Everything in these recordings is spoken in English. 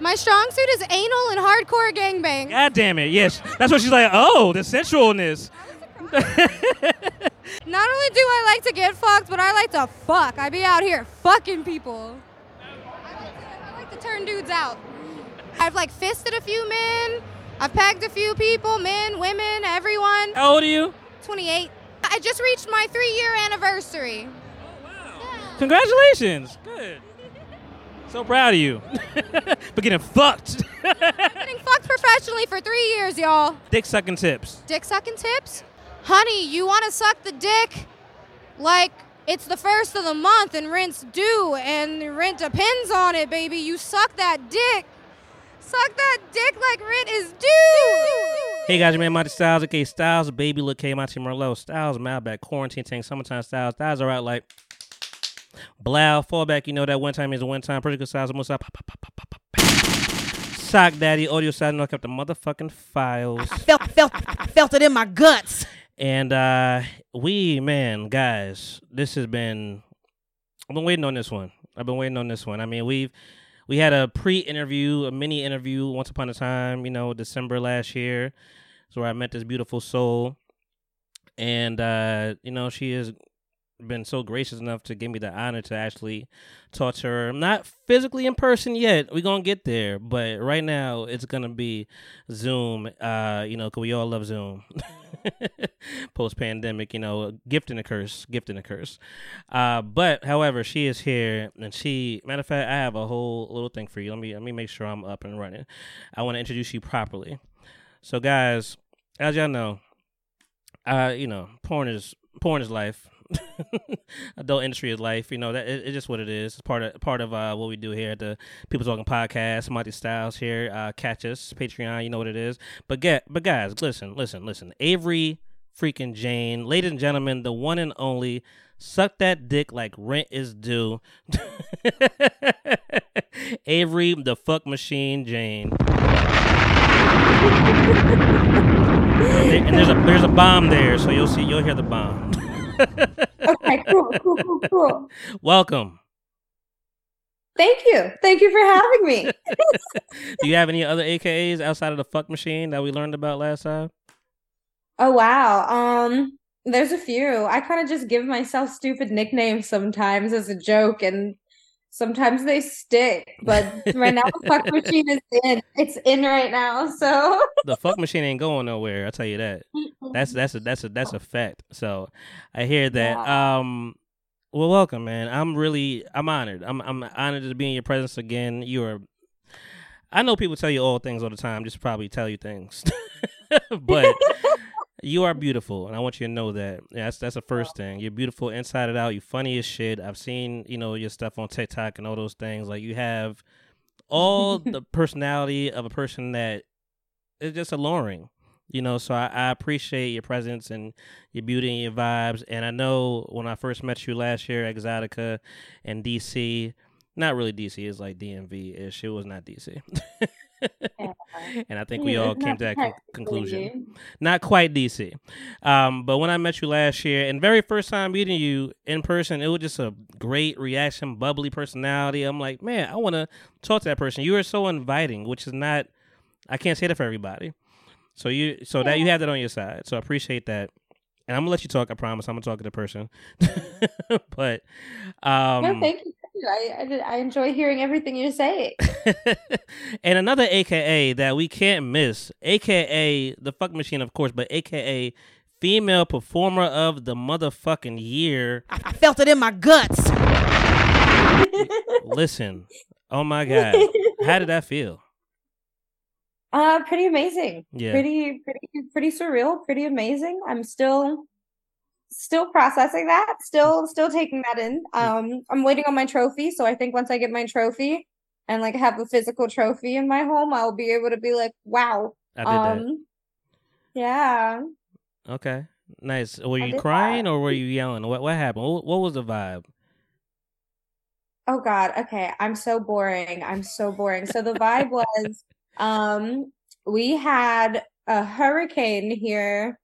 My strong suit is anal and hardcore gangbang. God damn it. Yes. That's what she's like. Oh, the sensualness. Not only do I like to get fucked, but I like to fuck. I be out here fucking people. I like to, I like to turn dudes out. I've like fisted a few men. I've pegged a few people, men, women, everyone. How old are you? 28. I just reached my three year anniversary. Oh, wow. Yeah. Congratulations. Good. So proud of you. but getting fucked. Getting fucked professionally for three years, y'all. Dick sucking tips. Dick sucking tips? Honey, you want to suck the dick like it's the first of the month and rent's due and rent depends on it, baby. You suck that dick. Suck that dick like rent is due. Hey guys, your man Monty Styles, okay, Styles, Baby Look, K, Monty Merlot, Styles, Malbec, Quarantine Tank, Summertime Styles, Styles are out like Blow, Fallback, you know that one time is a one time, Pretty Good Styles, Musa, pop, pop, pop, pop, pop, pop, pop. Sock Daddy, Audio Side, knock up the motherfucking files. I Felt felt felt it in my guts. And uh we, man, guys, this has been I've been waiting on this one. I've been waiting on this one. I mean, we've we had a pre-interview, a mini interview once upon a time, you know, December last year. So where I met this beautiful soul. And uh, you know, she has been so gracious enough to give me the honor to actually talk to her. I'm Not physically in person yet. We're gonna get there, but right now it's gonna be Zoom. Uh, you know, cause we all love Zoom. Post pandemic, you know, gift and a curse, gift and a curse. Uh, but however, she is here, and she, matter of fact, I have a whole little thing for you. Let me let me make sure I'm up and running. I want to introduce you properly. So, guys, as y'all know, uh, you know, porn is porn is life. Adult industry is life. You know that it, it's just what it is. It's part of part of uh, what we do here at the People Talking Podcast. Monty Styles here. Uh, catch us Patreon. You know what it is. But get but guys, listen, listen, listen. Avery freaking Jane, ladies and gentlemen, the one and only. Suck that dick like rent is due. Avery, the fuck machine, Jane. and there's a there's a bomb there, so you'll see you'll hear the bomb. Okay, cool, cool, cool, cool. Welcome. Thank you. Thank you for having me. Do you have any other AKAs outside of the fuck machine that we learned about last time? Oh wow. Um there's a few. I kind of just give myself stupid nicknames sometimes as a joke and sometimes they stick. But right now the fuck machine is in. It's in right now. So The fuck machine ain't going nowhere. I'll tell you that. That's that's a that's a that's a fact. So I hear that. Um well welcome man. I'm really I'm honored. I'm I'm honored to be in your presence again. You are I know people tell you all things all the time, just probably tell you things. but you are beautiful, and I want you to know that. Yeah, that's that's the first thing. You're beautiful inside and out. You're funny as shit. I've seen you know your stuff on TikTok and all those things. Like you have all the personality of a person that is just alluring. You know, so I, I appreciate your presence and your beauty and your vibes. And I know when I first met you last year, Exxxotica and DC, not really DC, it's like DMV ish. It was not DC. and I think we all came to that con- conclusion. Not quite DC. Um, but when I met you last year, and very first time meeting you in person, it was just a great reaction, bubbly personality. I'm like, man, I want to talk to that person. You are so inviting, which is not. I can't say that for everybody. So you, so that you have that on your side. So I appreciate that. And I'm gonna let you talk. I promise. I'm gonna talk to the person. but um, no, thank you. I, I I enjoy hearing everything you're saying. and another AKA that we can't miss, AKA the fuck machine, of course, but AKA female performer of the motherfucking year. I felt it in my guts. Listen, oh my god, how did that feel? Uh, pretty amazing. Yeah. Pretty, pretty, pretty surreal. Pretty amazing. I'm still, still processing that. Still, still taking that in. Um, I'm waiting on my trophy. So I think once I get my trophy and like have a physical trophy in my home, I'll be able to be like, wow. I did Um, yeah. Okay, nice. Were you crying that. or were you yelling? What what happened? What, what was the vibe? Oh God. Okay. I'm so boring. I'm so boring. So the vibe was, um, we had a hurricane here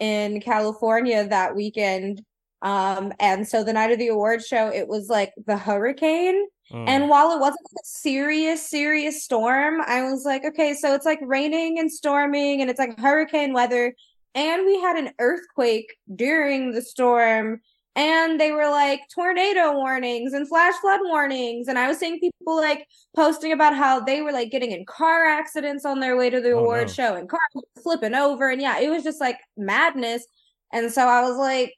in California that weekend. Um, and so the night of the award show, it was like the hurricane. Mm. And while it wasn't a serious, serious storm, I was like, okay, so it's like raining and storming and it's like hurricane weather. And we had an earthquake during the storm. And they were like tornado warnings and flash flood warnings. And I was seeing people like posting about how they were like getting in car accidents on their way to the Oh, award no. show and cars flipping over. And yeah, it was just like madness. And so I was like,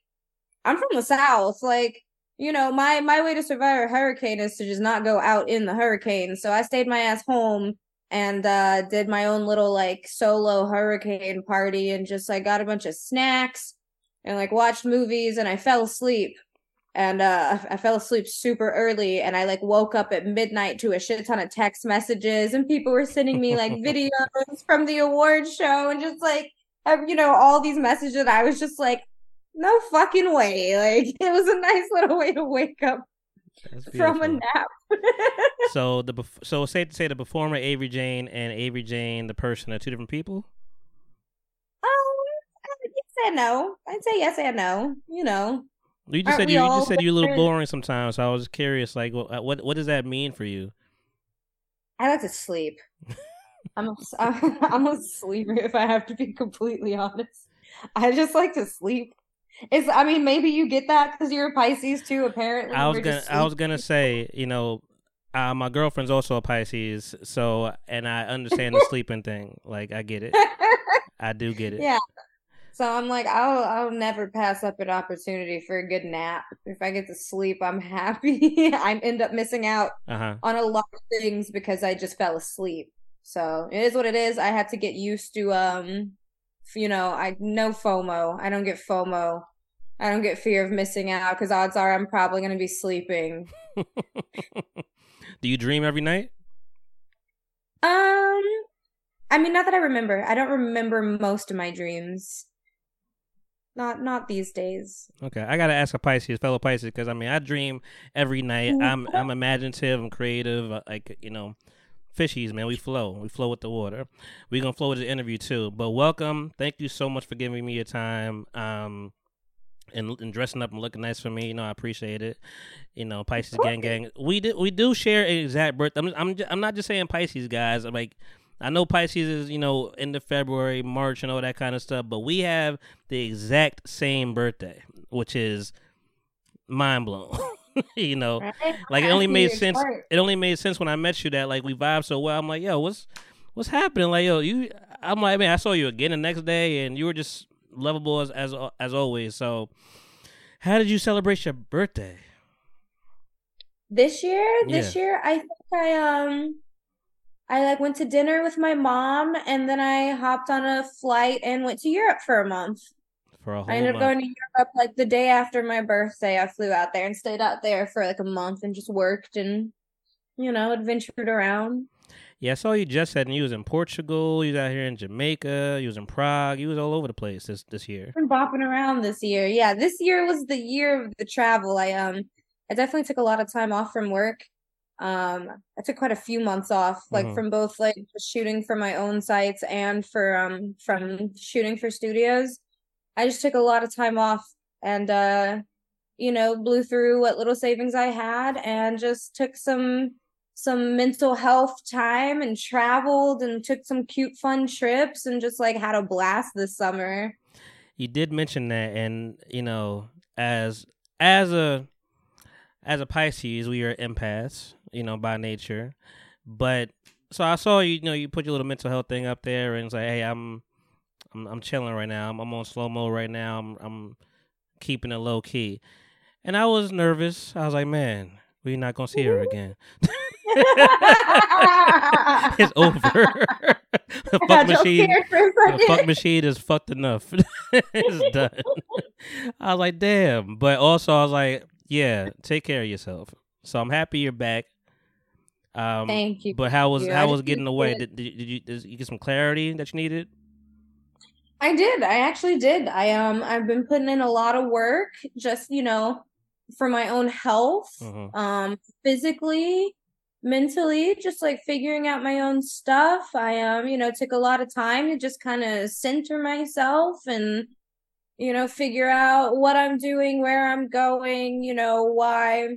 I'm from the South. Like, you know, my my way to survive a hurricane is to just not go out in the hurricane. So I stayed my ass home and uh did my own little like solo hurricane party and just like got a bunch of snacks and like watched movies and I fell asleep. And uh I fell asleep super early and I like woke up at midnight to a shit ton of text messages and people were sending me like videos from the award show and just like you know all these messages and I was just like no fucking way. Like it was a nice little way to wake up from a nap. So the so safe to say the performer Avery Jane and Avery Jane the person are two different people. Yes no. I'd say yes and no. You know, You just Aren't said you, you just said you're a little boring sometimes. So I was curious, like, what what what does that mean for you? I like to sleep. I'm a, I'm a sleeper if I have to be completely honest. I just like to sleep. It's I mean maybe you get that because you're a Pisces too. Apparently, I was gonna I was gonna say, you know, uh, my girlfriend's also a Pisces, so and I understand the sleeping thing. Like I get it, I do get it. Yeah. So I'm like, I'll I'll never pass up an opportunity for a good nap. If I get to sleep, I'm happy. I end up missing out Uh huh. on a lot of things because I just fell asleep. So it is what it is. I had to get used to um you know, I no FOMO. I don't get FOMO. I don't get fear of missing out because odds are I'm probably gonna be sleeping. do you dream every night? Um I mean not that I remember. I don't remember most of my dreams. Not not these days. Okay, I gotta ask a Pisces, fellow Pisces, because I mean, I dream every night. I'm I'm imaginative, I'm creative. uh, Like you know, fishies, man, we flow, we flow with the water. We gonna flow with the interview too. But welcome, thank you so much for giving me your time. Um, and, and dressing up and looking nice for me, you know, I appreciate it. You know, Pisces gang gang. We do we do share an exact birth. I'm I'm I'm not just saying Pisces guys. I'm like. I know Pisces is, you know, end of February, March, and all that kind of stuff, but we have the exact same birthday, which is mind blown. you know, Right? like it only made sense. smart. It only made sense when I met you that like we vibe so well. I'm like, yo, what's what's happening? Like, yo, you. I'm like, man, I saw you again the next day, and you were just lovable as as as always. So, how did you celebrate your birthday? This year, this year, I think I um I like went to dinner with my mom and then I hopped on a flight and went to Europe for a month. For a whole I ended up going to Europe like the day after my birthday. I flew out there and stayed out there for like a month and just worked and you know, adventured around. Yeah, I saw you just said you was in Portugal, you was out here in Jamaica, you was in Prague, you was all over the place this this year. been bopping around this year. Yeah, this year was the year of the travel. I um I definitely took a lot of time off from work. Um I took quite a few months off, like Mhm. from both like shooting for my own sites and for um from shooting for studios. I just took a lot of time off and uh you know, blew through what little savings I had and just took some some mental health time and traveled and took some cute fun trips and just like had a blast this summer. You did mention that, and you know, as as a as a Pisces, we are empaths, you know, by nature. But so I saw you, you know, you put your little mental health thing up there, and it's like, hey, I'm I'm I'm chilling right now. I'm, I'm on slow mo right now. I'm I'm keeping it low key, and I was nervous. I was like, man, we're not gonna see her again. it's over. the fuck machine. fear for a The fuck machine is fucked enough. it's done. I was like, damn. But also, I was like, yeah, take care of yourself. So I'm happy you're back. Um, Thank you. But how was you. how was getting away? Did, did, did you did you get some clarity that you needed? I did. I actually did. I um I've been putting in a lot of work just, you know, for my own health, Mhm. um physically, mentally, just like figuring out my own stuff. I um, you know, took a lot of time to just kind of center myself and you know, figure out what I'm doing, where I'm going, you know, why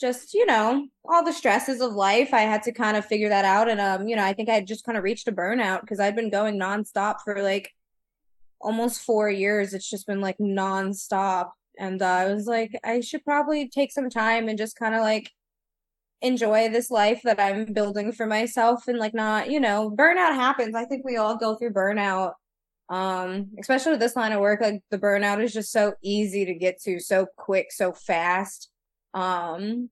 just, you know, all the stresses of life. I had to kind of figure that out. And um, you know, I think I just kind of reached a burnout because I'd been going nonstop for like almost four years. It's just been like nonstop. And uh, I was like, I should probably take some time and just kind of like enjoy this life that I'm building for myself and like not, you know, burnout happens. I think we all go through burnout. Um, especially with this line of work, like the burnout is just so easy to get to, so quick, so fast. Um,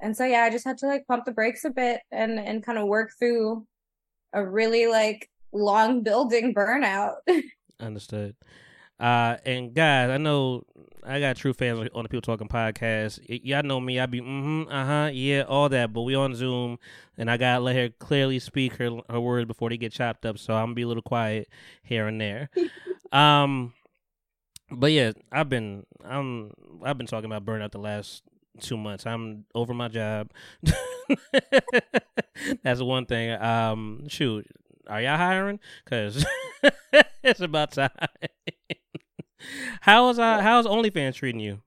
and so yeah, I just had to like pump the brakes a bit and and kind of work through a really like long building burnout. Understood. Uh, and guys, I know I got true fans on the People Talking podcast. Y- y'all know me. I be mm-hmm, uh huh, yeah, all that. But we on Zoom, and I gotta let her clearly speak her her words before they get chopped up. So I'm gonna be a little quiet here and there. um, but yeah, I've been I'm I've been talking about burnout the last two months. I'm over my job. That's one thing. Um, shoot, are y'all hiring? Cause it's about time. how's uh how's OnlyFans treating you?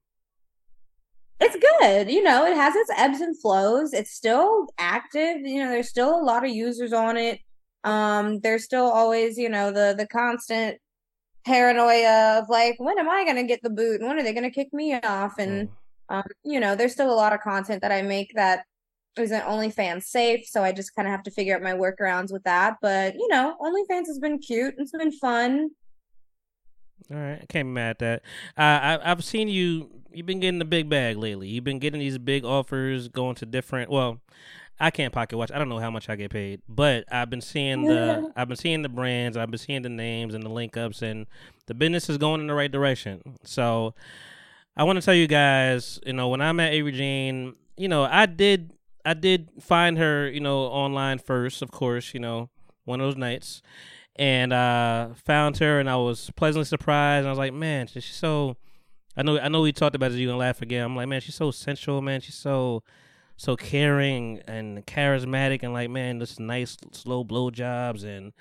it's good. You know, it has its ebbs and flows. It's still active. You know, there's still a lot of users on it. Um, there's still always, you know, the the constant paranoia of like, when am I gonna get the boot? And when are they gonna kick me off? And Mm. um, you know, there's still a lot of content that I make that isn't OnlyFans safe. So I just kind of have to figure out my workarounds with that. But you know, OnlyFans has been cute. It's been fun. All right, I can't be mad at that. Uh, I, I've seen you. You've been getting the big bag lately. You've been getting these big offers, going to different. Well, I can't pocket watch. I don't know how much I get paid, but I've been seeing the. I've been seeing the brands. I've been seeing the names and the link ups, and the business is going in the right direction. So, I want to tell you guys. You know, when I met Avery Jane, you know, I did. I did find her. You know, online first, of course. You know, one of those nights and uh found her and I was pleasantly surprised and I was like, man, she's so I know I know we talked about it you gonna laugh again. I'm like, man, she's so sensual, man, she's so so caring and charismatic and like, man, this nice slow blow jobs and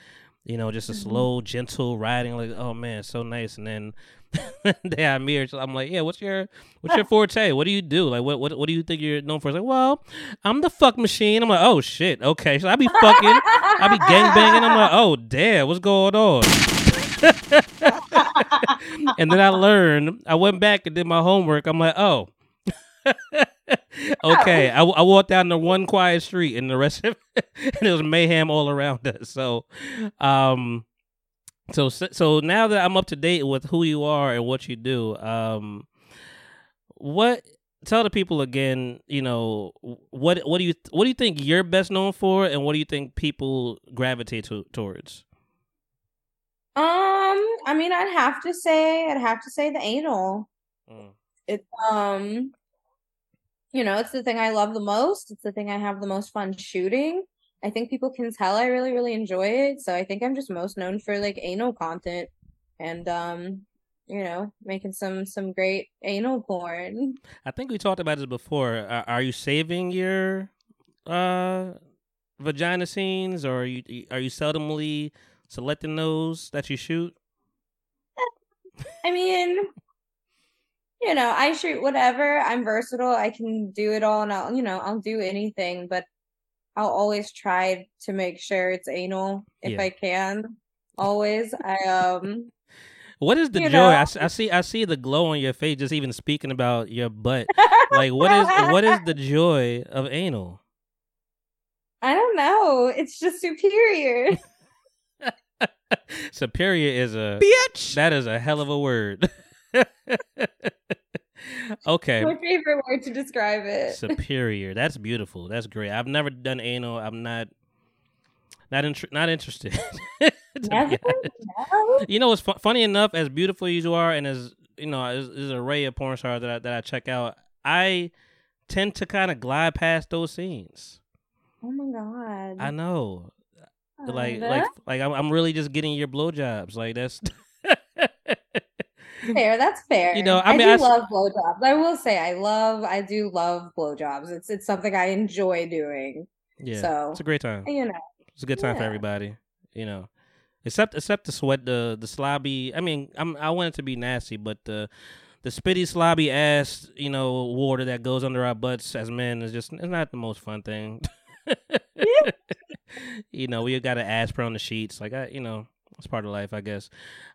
you know, just a mm-hmm. slow, gentle riding, like, oh man, so nice. And then they I meet her, I'm like, yeah, what's your what's your forte? What do you do? Like, what what what do you think you're known for? It's like, well, I'm the fuck machine. I'm like, oh shit, okay, so I be fucking, I be gang banging. I'm like, oh damn, what's going on? and then I learned. I went back and did my homework. I'm like, oh. okay, I, I walked down the one quiet street, and the rest of and it was mayhem all around us. So, um, so so now that I'm up to date with who you are and what you do, um, what tell the people again? You know, what what do you what do you think you're best known for, and what do you think people gravitate to, towards? Um, I mean, I'd have to say, I'd have to say the anal. Mm. It's um, you know, it's the thing I love the most. It's the thing I have the most fun shooting. I think people can tell I really, really enjoy it. So I think I'm just most known for like anal content and um, you know, making some some great anal porn. I think we talked about this before. Are, are you saving your uh vagina scenes, or are you are you seldomly selecting those that you shoot? I mean, you know, I shoot whatever. I'm versatile. I can do it all and I'll, you know, I'll do anything, but I'll always try to make sure it's anal if Yeah. I can. Always. I um What is the joy? I, I, s- I see I see the glow on your face just even speaking about your butt. like what is what is the joy of anal? I don't know. It's just superior. Superior is a Bitch. that is a hell of a word. okay. My favorite word to describe it. Superior. That's beautiful. That's great. I've never done anal. I'm not not not interested. Never? No? You know, it's fu- funny enough as beautiful as you are, and as you know, as, as an array of porn stars that I, that I check out, I tend to kind of glide past those scenes. Oh my god. I know, like like like I'm, I'm really just getting your blowjobs. Like that's fair. That's fair. You know, I I, mean, do I love blowjobs. I will say, I love, I do love blowjobs. It's it's something I enjoy doing. yeah, So, it's a great time. You know, It's a good time for everybody. You know, Except except the sweat, the the slobby. I mean, I'm I want it to be nasty, but the the spitty, slobby ass, you know, water that goes under our butts as men is just it's not the most fun thing. you know, we got to aspirin on the sheets, like I, you know, it's part of life, I guess.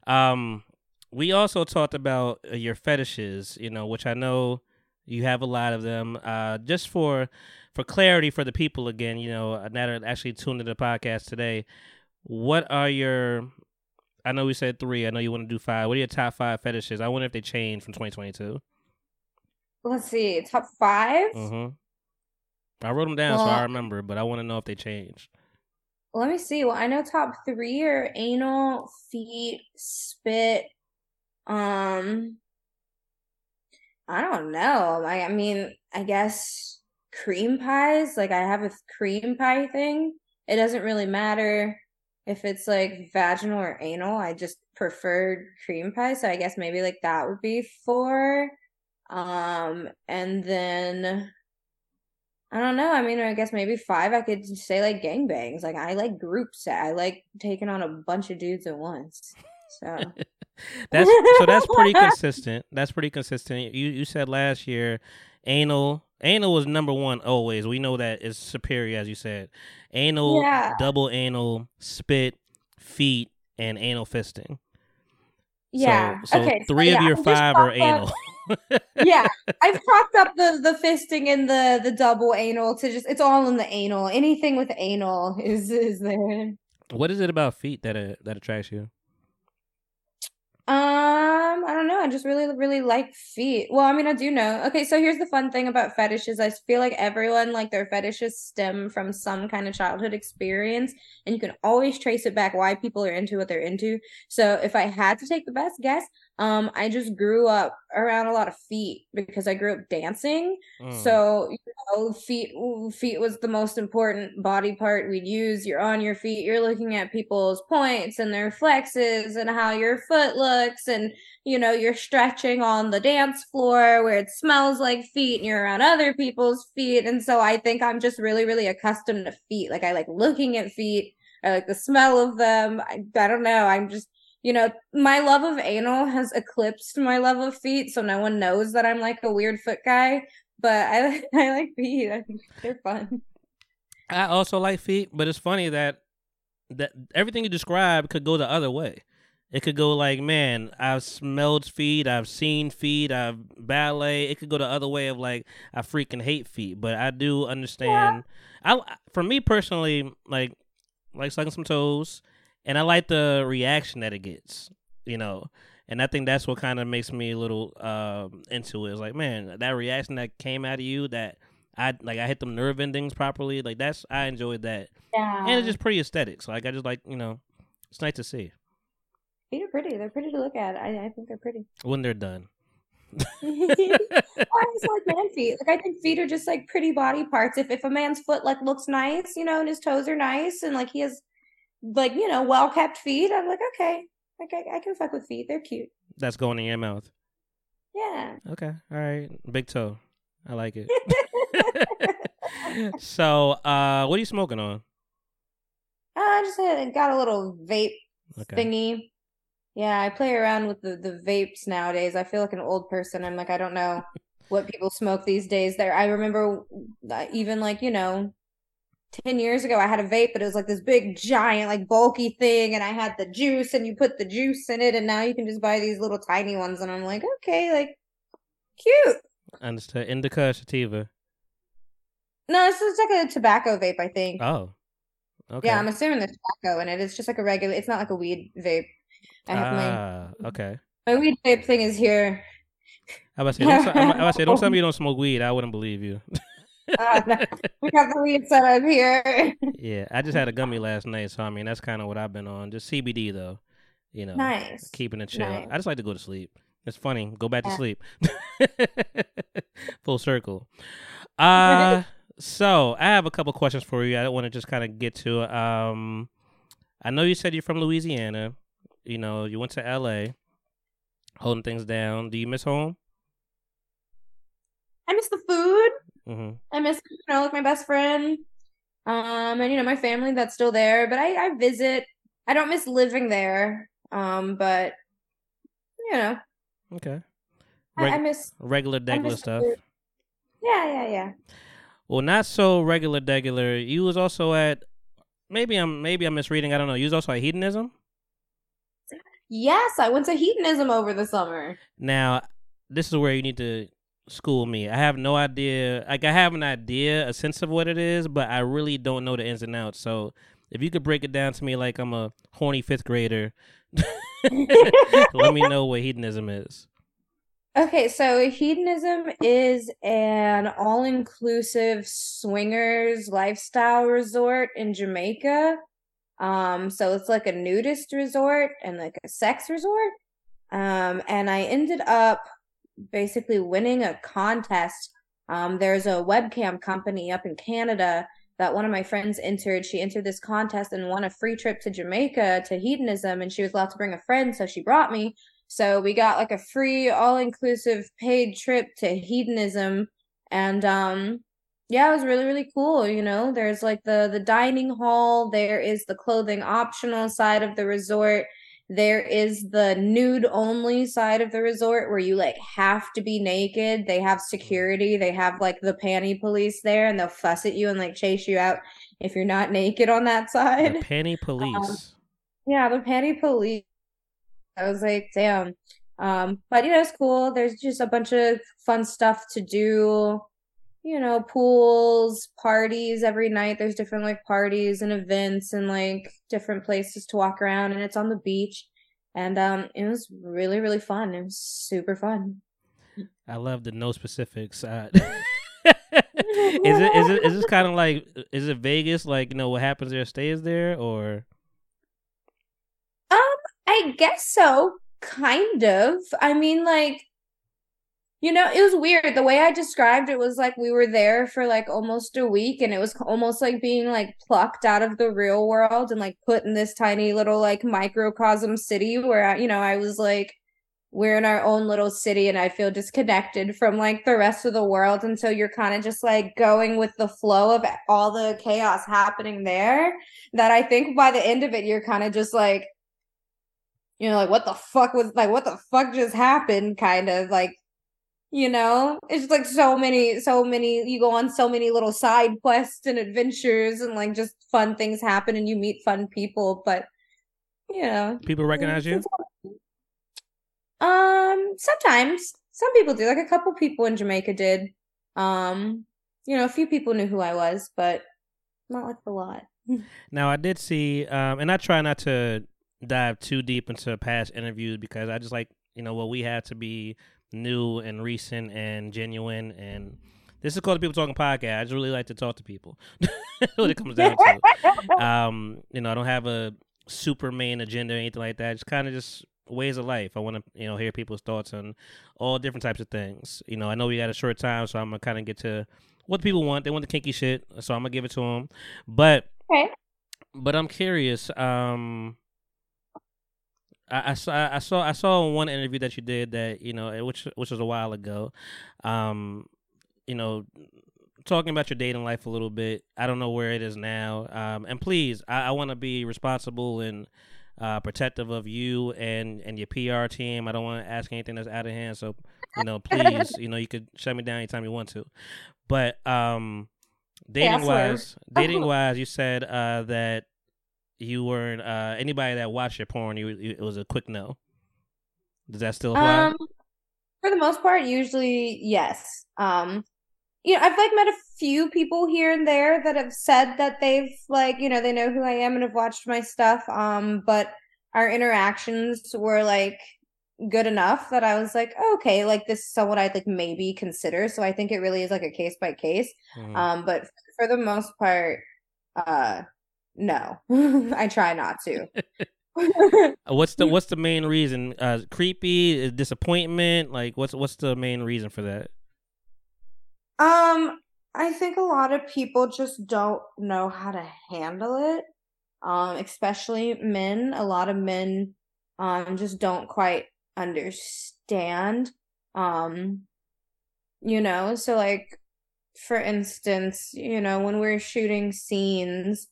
Um, we also talked about uh, your fetishes, you know, which I know you have a lot of them. Uh, just for for clarity for the people again, you know, uh, that are actually tuned to the podcast today. What are your I know we said three. I know you want to do five. What are your top five fetishes? I wonder if they changed from 2022. Let's see, top 5 Mm-hmm. I wrote them down so I remember, but I want to know if they changed. Let me see. Well, I know top three are anal, feet, spit. Um, I don't know. I, I mean, I guess cream pies. Like I have a cream pie thing. It doesn't really matter if it's like vaginal or anal. I just preferred cream pie, so I guess maybe like that would be four. Um, and then I don't know. I mean, I guess maybe five. I could say like gangbangs. Like I like groups. I like taking on a bunch of dudes at once. So That's so that's pretty consistent. That's pretty consistent. You you said last year anal anal was number one always. We know that is superior as you said. Anal, Yeah. double anal, spit, feet, and anal fisting. yeah. So, so okay. so three yeah, of your I've five are up- anal. yeah, I've propped up the the fisting and the the double anal to just it's all in the anal. Anything with anal is is there. what is it about feet that uh, that attracts you? Um, I don't know. I just really, really like feet. Well, I mean, I do know. Okay, so here's the fun thing about fetishes. I feel like everyone, like their fetishes stem from some kind of childhood experience, and you can always trace it back why people are into what they're into. So if I had to take the best guess, um, I just grew up around a lot of feet because I grew up dancing. Mm. So, you know, feet feet was the most important body part we'd use. You're on your feet, you're looking at people's points and their flexes and how your foot looks and you know, you're stretching on the dance floor where it smells like feet and you're around other people's feet. And so I think I'm just really, really accustomed to feet. Like I like looking at feet. I like the smell of them. I, I don't know. I'm just you know, my love of anal has eclipsed my love of feet, so no one knows that I'm like a weird foot guy. But I I like feet. I think they're fun. I also like feet, but it's funny that that everything you describe could go the other way. It could go like, man, I've smelled feet, I've seen feet, I've ballet. It could go the other way of like, I freaking hate feet. But I do understand. I for me personally, like like sucking some toes, and I like the reaction that it gets. You know, and I think that's what kind of makes me a little um, into it. It's like, man, that reaction that came out of you, that I like, I hit them nerve endings properly. Like that's I enjoyed that, Yeah. and it's just pretty aesthetic. So like, I just like you know, it's nice to see feet are pretty. They're pretty to look at. I, I think they're pretty. when they're done. I just like man feet. Like I think feet are just like pretty body parts. If if a man's foot like looks nice, you know, and his toes are nice, and like he has like you know well kept feet, I'm like okay, like I, I can fuck with feet. They're cute. That's going in your mouth. Yeah. Okay, all right, big toe. I like it. so, uh, what are you smoking on? I just had, got a little vape Okay. thingy. Yeah, I play around with the, the vapes nowadays. I feel like an old person. I'm like, I don't know what people smoke these days. There, I remember uh, even like, you know, 10 years ago, I had a vape, but it was like this big, giant, like bulky thing. And I had the juice, and you put the juice in it. And now you can just buy these little tiny ones. And I'm like, okay, like, cute. And it's Understood. Indica, sativa. No, it's just like a tobacco vape, I think. Oh, okay. Yeah, I'm assuming there's tobacco in it. It's just like a regular, it's not like a weed vape. I have my. ah, okay. My weed vape thing is here. I was say, don't, I was don't tell me you don't smoke weed. I wouldn't believe you. Uh, no, we got the weed set up here. yeah, I just had a gummy last night, so I mean that's kind of what I've been on. Just CBD though, you know, Nice. keeping it chill. Nice. I just like to go to sleep. It's funny. Go back to sleep. Full circle. Uh so I have a couple questions for you. I want to just kind of get to. Um, I know you said you're from Louisiana. You know, you went to L.A. Holding things down. Do you miss home? I miss the food. Hmm I miss, you know, like my best friend. Um, and you know, my family that's still there. But I, I visit I don't miss living there. Um, but you know, Okay. I, I miss. regular degular miss stuff. food. Yeah, yeah, yeah. Well, not so regular degular. You was also at maybe I'm maybe I'm misreading. I don't know. You was also at hedonism. Yes, I went to hedonism over the summer. Now, this is where you need to school me. I have no idea. Like I have an idea, a sense of what it is, but I really don't know the ins and outs. So, if you could break it down to me like I'm a horny fifth grader, let me know what hedonism is. Okay, so hedonism is an all-inclusive swingers lifestyle resort in Jamaica. Um, so it's like a nudist resort and like a sex resort. Um, and I ended up basically winning a contest. Um, there's a webcam company up in Canada that one of my friends entered. She entered this contest and won a free trip to Jamaica to hedonism, and she was allowed to bring a friend, so she brought me. So we got like a free, all-inclusive paid trip to hedonism, and um, yeah, it was really really cool. You know, there's like the the dining hall, there is the clothing optional side of the resort. There is the nude only side of the resort where you like have to be naked. They have security. They have like the panty police there and they'll fuss at you and like chase you out if you're not naked on that The side. panty police. Yeah, the panty police. I was like, damn. Um, but you know, it's cool. There's just a bunch of fun stuff to do. You know, pools, parties every night. There's different like parties and events and like different places to walk around and it's on the beach. And um it was really, really fun. It was super fun. I love the no specifics. Uh, is it is it is this kind of like is it Vegas? Like you know what happens there stays there, or Um, I guess so. Kind of. I mean, like, you know, it was weird. The way I described it was like we were there for like almost a week, and it was almost like being like plucked out of the real world and like put in this tiny little like microcosm city where, I, you know, I was like, we're in our own little city, and I feel disconnected from like the rest of the world. And so you're kind of just like going with the flow of all the chaos happening there. That I think by the end of it, you're kind of just like, you know, like what the fuck was like what the fuck just happened kind of like you know? It's just like so many so many you go on so many little side quests and adventures and like just fun things happen and you meet fun people but you know people recognize you? um sometimes. Some people do. Like a couple people in Jamaica did. Um you know a few people knew who I was but not like a lot. Now I did see, um, and I try not to dive too deep into past interviews because I just like you know what we have to be new and recent and genuine and. This is called the People Talking Podcast. I just really like to talk to people. what it comes down to. um, you know, I don't have a super main agenda or anything like that. Just kind of just ways of life. I want to, you know, hear people's thoughts on all different types of things. You know, I know we got a short time, so I'm gonna kind of get to what people want. They want the kinky shit, so I'm gonna give it to them. But, Okay. but I'm curious. Um, I, I saw, I saw, I saw one interview that you did that you know, which which was a while ago. Um, you know, talking about your dating life a little bit. I don't know where it is now. Um, and please, I, I want to be responsible and uh, protective of you and and your PR team. I don't want to ask anything that's out of hand. So, you know, please, you know, you could shut me down anytime you want to. But um, dating wise, dating wise, you said uh, that you weren't uh, anybody that watched your porn. You, you it was a quick no. Does that still apply? Um, for the most part, usually yes. Um, you know, I've like met a few people here and there that have said that they've like, you know, they know who I am and have watched my stuff. Um, but our interactions were like good enough that I was like, okay, like this is someone I'd like maybe consider. So I think it really is like a case by case. Mhm. Um, but for the most part, uh, no, I try not to. Uh, What's the what's the main reason? Uh, creepy, uh, disappointment. Like, what's what's the main reason for that? Um, I think a lot of people just don't know how to handle it. Um, especially men. A lot of men um just don't quite understand. Um, you know, so like for instance, you know, when we're shooting scenes,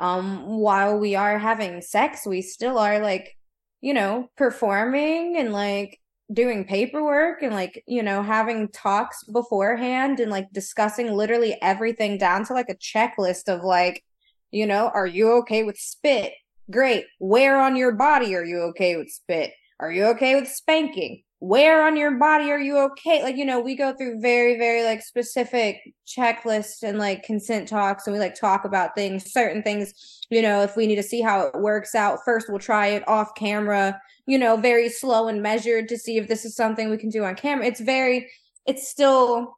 um while we are having sex we still are like you know performing and like doing paperwork and like you know having talks beforehand and like discussing literally everything down to like a checklist of like you know are you okay with spit? Great. Where on your body are you okay with spit? Are you okay with spanking where on your body are you okay? Like you know we go through very very like specific checklists and like consent talks and we like talk about things certain things you know if we need to see how it works out first we'll try it off camera you know very slow and measured to see if this is something we can do on camera. It's very it's still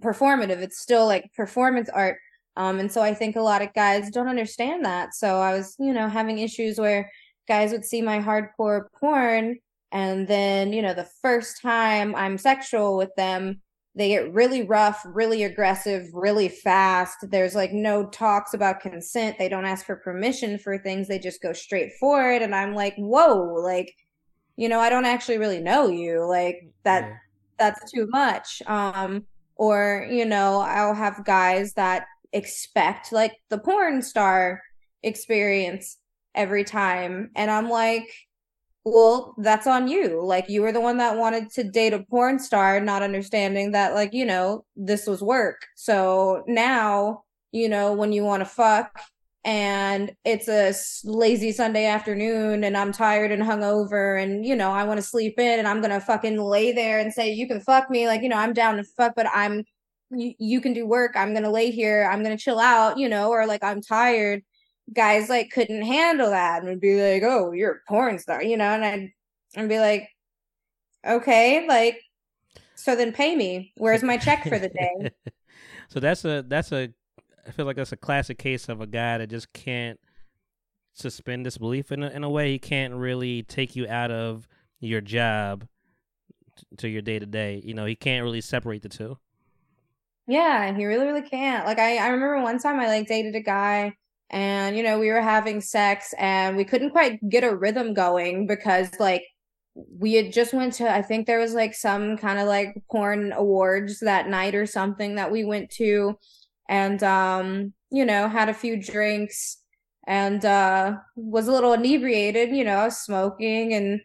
performative it's still like performance art um and so i think a lot of guys don't understand that. So i was you know having issues where guys would see my hardcore porn and then, you know, the first time I'm sexual with them, they get really rough, really aggressive, really fast. There's like no talks about consent. They don't ask for permission for things. They just go straight for it. And I'm like, whoa, like, you know, I don't actually really know you. Like that yeah. that's too much. Um, or, you know, I'll have guys that expect like the porn star experience every time. And I'm like, well, that's on you. Like you were the one that wanted to date a porn star, not understanding that, like, you know, this was work. So now, you know, when you want to fuck and it's a lazy Sunday afternoon and I'm tired and hungover and, you know, I want to sleep in and I'm going to fucking lay there and say, you can fuck me. Like, you know, I'm down to fuck, but I'm, you, you can do work. I'm going to lay here. I'm going to chill out, you know, or like I'm tired guys like couldn't handle that and would be like, "Oh, you're a porn star," you know, and I'd and be like, "Okay, like, so then pay me. Where's my check for the day?" so that's a that's a I feel like that's a classic case of a guy that just can't suspend disbelief in a, in a way. He can't really take you out of your job to your day to day. You know, he can't really separate the two. Yeah, and he really, really can't. Like I, I remember one time I like dated a guy and you know we were having sex and we couldn't quite get a rhythm going because like we had just went to i think there was like some kind of like porn awards that night or something that we went to and um you know had a few drinks and uh was a little inebriated you know smoking and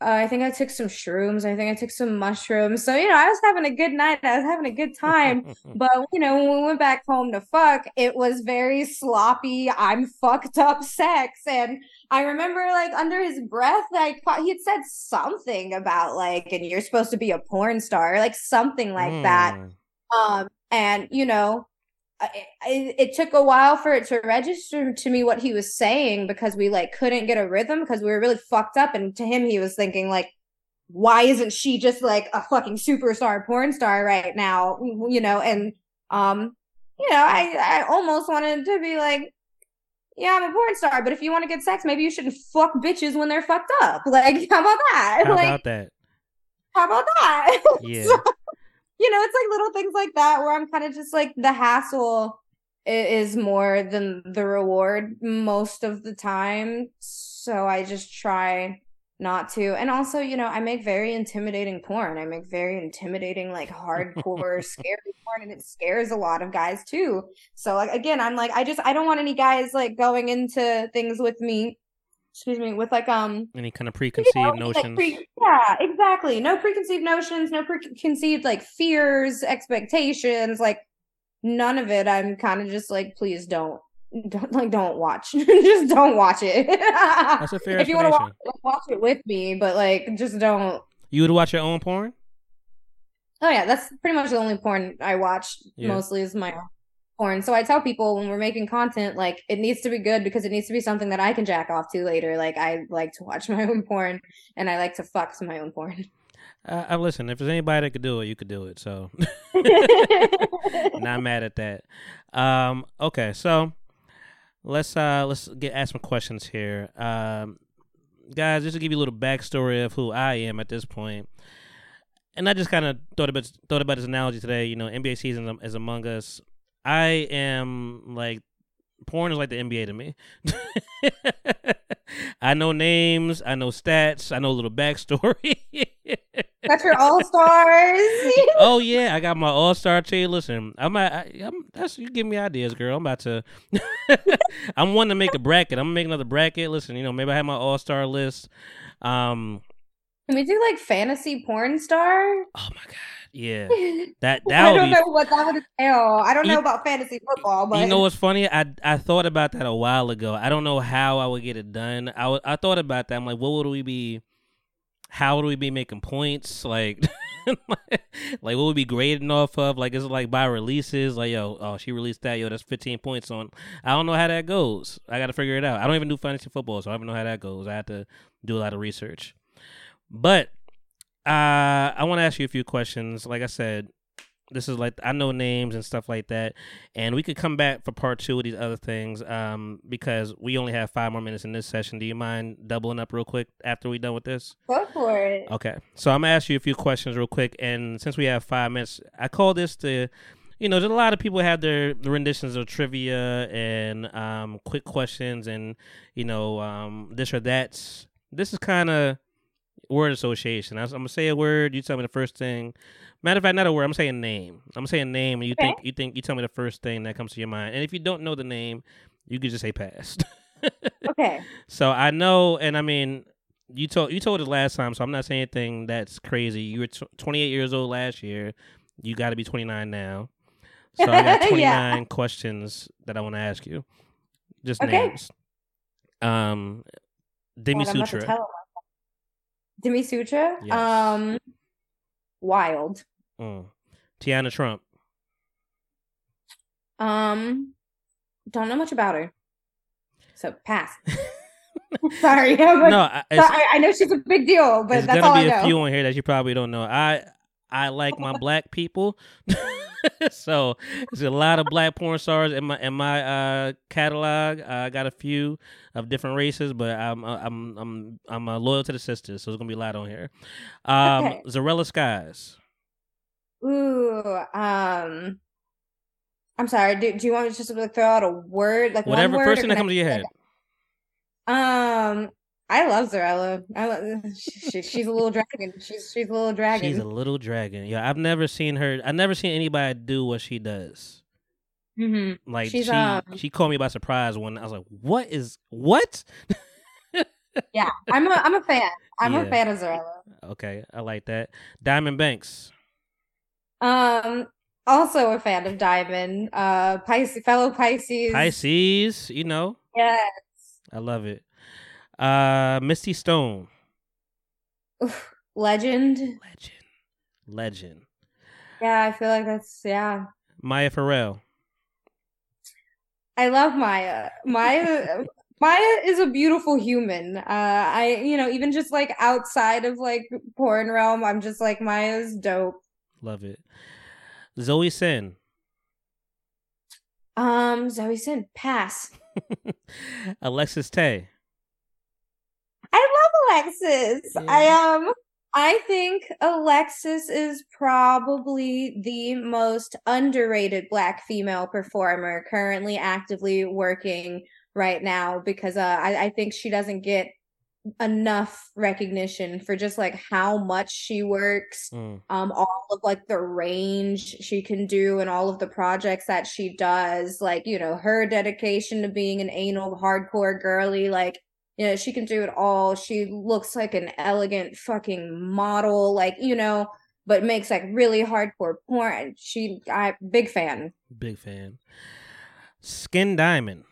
uh, I think I took some shrooms. I think I took some mushrooms. So, you know, I was having a good night. I was having a good time. but, you know, when we went back home to fuck, it was very sloppy. I'm fucked up sex. And I remember, like, under his breath, like, he had said something about, like, and you're supposed to be a porn star, like something like mm. that. Um, and, you know, it, it, took a while for it to register to me what he was saying because we like couldn't get a rhythm because we were really fucked up. And to him he was thinking like why isn't she just like a fucking superstar porn star right now? You know and um you know i i almost wanted to be like yeah i'm a porn star but if you want to get sex maybe you shouldn't fuck bitches when they're fucked up. Like how about that? How like, about that? how about that? Yeah. So, you know, it's like little things like that where I'm kind of just like the hassle is more than the reward most of the time. So I just try not to. And also, you know, I make very intimidating porn. I make very intimidating, like hardcore, scary porn, and it scares a lot of guys too. So, like, again, I'm like, I just, I don't want any guys like going into things with me excuse me, with like um any kind of preconceived you know, notions. Like pre- yeah, exactly. No preconceived notions, no preconceived like fears, expectations, like none of it. I'm kind of just like, please don't, don't like, don't watch. just don't watch it. That's a fair. if you want to watch, watch it with me, but like, just don't. You would watch your own porn. Oh yeah, that's pretty much the only porn I watch. Yeah. Mostly is my porn. So I tell people when we're making content, like it needs to be good because it needs to be something that I can jack off to later. Like I like to watch my own porn and I like to fuck my own porn. Uh, I listen. If there's anybody that could do it, you could do it. So, not mad at that. Um, okay, so let's uh let's get ask some questions here. Um, guys, just to give you a little backstory of who I am at this point, and I just kind of thought about thought about this analogy today. You know, NBA season is among us. I am like porn is like the NBA to me. I know names, I know stats, I know a little backstory. Got your all stars. oh yeah, I got my all star team. Listen, I'm, I, I'm that's you give me ideas, girl. I'm about to. I'm wanting to make a bracket. I'm gonna make another bracket. Listen, you know, maybe I have my all star list. Um, Can we do like fantasy porn star? oh my god, yeah, that that I would don't be. know what that would entail. I don't You- know about fantasy football, but You know what's funny? I I thought about that a while ago. I don't know how I would get it done. I wa- I thought about that. I'm like, what would we be? How would we be making points? Like, like what would we be grading off of? Like, is it like by releases? Like, yo, oh, she released that. Yo, that's 15 points on. I don't know how that goes. I got to figure it out. I don't even do fantasy football, so I don't know how that goes. I have to do a lot of research. But uh, I want to ask you a few questions. Like I said, this is like I know names and stuff like that, and we could come back for part two of these other things. Um, because we only have five more minutes in this session. Do you mind doubling up real quick after we done with this? go for it. Okay, so I'm gonna ask you a few questions real quick, and since we have five minutes, I call this the, you know, there's a lot of people have their renditions of trivia and um, quick questions, and you know, um, this or that's. This is kind of word association. I- I'm gonna say a word. You tell me the first thing. Matter of fact, not a word. I'm saying a name. I'm saying a name, and you Okay. think you think you tell me the first thing that comes to your mind. And if you don't know the name, you could just say pass. Okay. So I know, and I mean, you told you told it last time, so I'm not saying anything that's crazy. You were tw 28 years old last year. You got to be 29 now. So I got 29 Yeah. questions that I want to ask you. Just Okay. names. Um, Demi God, I'm about to Sutra. Demi Sutra. Yes. Um, wild. Mm. Teanna Trump. Um, don't know much about her, so pass. Sorry, no, I, so I, I know she's a big deal, but there's that's all gonna I be know. a few on here that you probably don't know. I I like my black people, so there's a lot of black porn stars in my in my uh, catalog. I got a few of different races, but I'm uh, I'm I'm I'm uh, loyal to the sisters, so there's gonna be a lot on here. Um, Okay. Zarella Skies. Ooh, um, I'm sorry. Do, do you want me to just like throw out a word, like one Whatever thing that can I comes to your head. Um, I love Zarella. I love, she, she's a little dragon. She's she's a little dragon. She's a little dragon. Yeah, I've never seen her. I've never seen anybody do what she does. hmm Like She's, she um, she caught me by surprise when I was like, "What is what?" Yeah, I'm a I'm a fan. I'm Yeah. a fan of Zarella. Okay, I like that. Diamond Banks. Um, also a fan of Diamond. Uh, Pisces, fellow Pisces. Pisces, you know, Yes. I love it. Uh Misty Stone. Oof, legend. Legend. Legend. Yeah, I feel like that's yeah. Maya Farrell. I love Maya. Maya Maya is a beautiful human. Uh I you know, even just like outside of like porn realm, I'm just like Maya's dope. Love it. Zoe Sin. Um Zoe Sin, pass. Alexis Tae. Alexis. Yeah. I um I think Alexis is probably the most underrated black female performer currently actively working right now because uh, I, I think she doesn't get enough recognition for just like how much she works Mm, um all of like the range she can do and all of the projects that she does like you know her dedication to being an anal hardcore girly like you know she can do it all she looks like an elegant fucking model like you know but makes like really hardcore porn she i big fan big fan. Skin Diamond.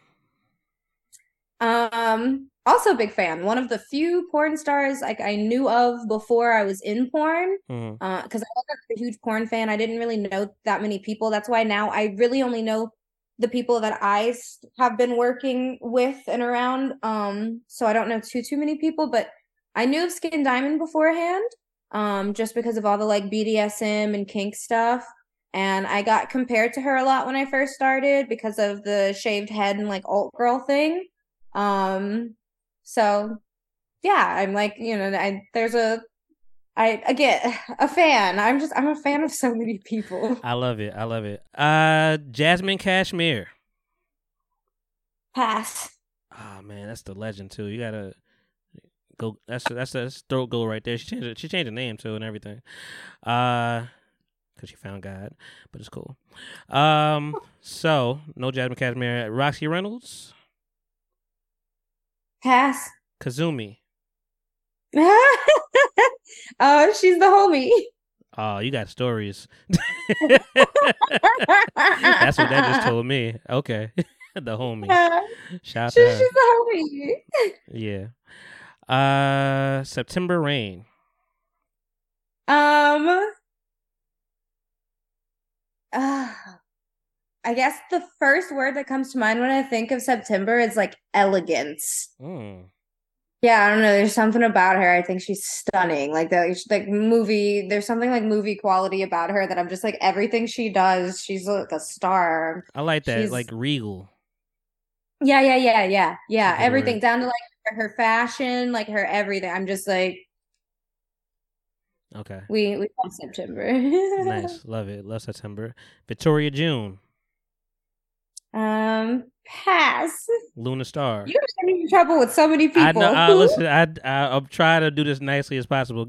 Um, also big fan. One of the few porn stars like I knew of before I was in porn. Mhm. Uh, because I wasn't a huge porn fan. I didn't really know that many people. That's why now I really only know the people that I have been working with and around. Um, so I don't know too too many people, but I knew of Skin Diamond beforehand. Um, just because of all the like BDSM and kink stuff. And I got compared to her a lot when I first started because of the shaved head and like alt girl thing. Um, so yeah, I'm like, you know, I there's a I again a fan. I'm just I'm a fan of so many people. I love it. I love it. Uh Jasmine Cashmere. Pass. Oh man, that's the legend too. You gotta Go. That's that's that's throat goal right there. She changed. She changed the name too and everything. Uh, cause she found God, but it's cool. Um, so no Jasmine Cashmere. Roxy Reynolds, Pass. Kazumi. uh, she's the homie. Oh, you got stories. That's what that just told me. Okay, the homie. Shout out She's, to she's her. the homie. Yeah. Uh, September Reign. Um, uh, I guess the first word that comes to mind when I think of September is like elegance. Mm. Yeah, I don't know. There's something about her. I think she's stunning. Like the like movie. There's something like movie quality about her that I'm just like everything she does. She's like a star. I like that. She's- Like regal. Yeah, yeah, yeah, yeah, yeah. That's a good Everything word. down to like her, her fashion, like her everything. I'm just like Okay. we we love September. nice. Love it. Love September. Victoria June. Um, pass. Luna Star. You're getting in trouble with so many people. I know. I, listen, I, I I'm trying to do this nicely as possible.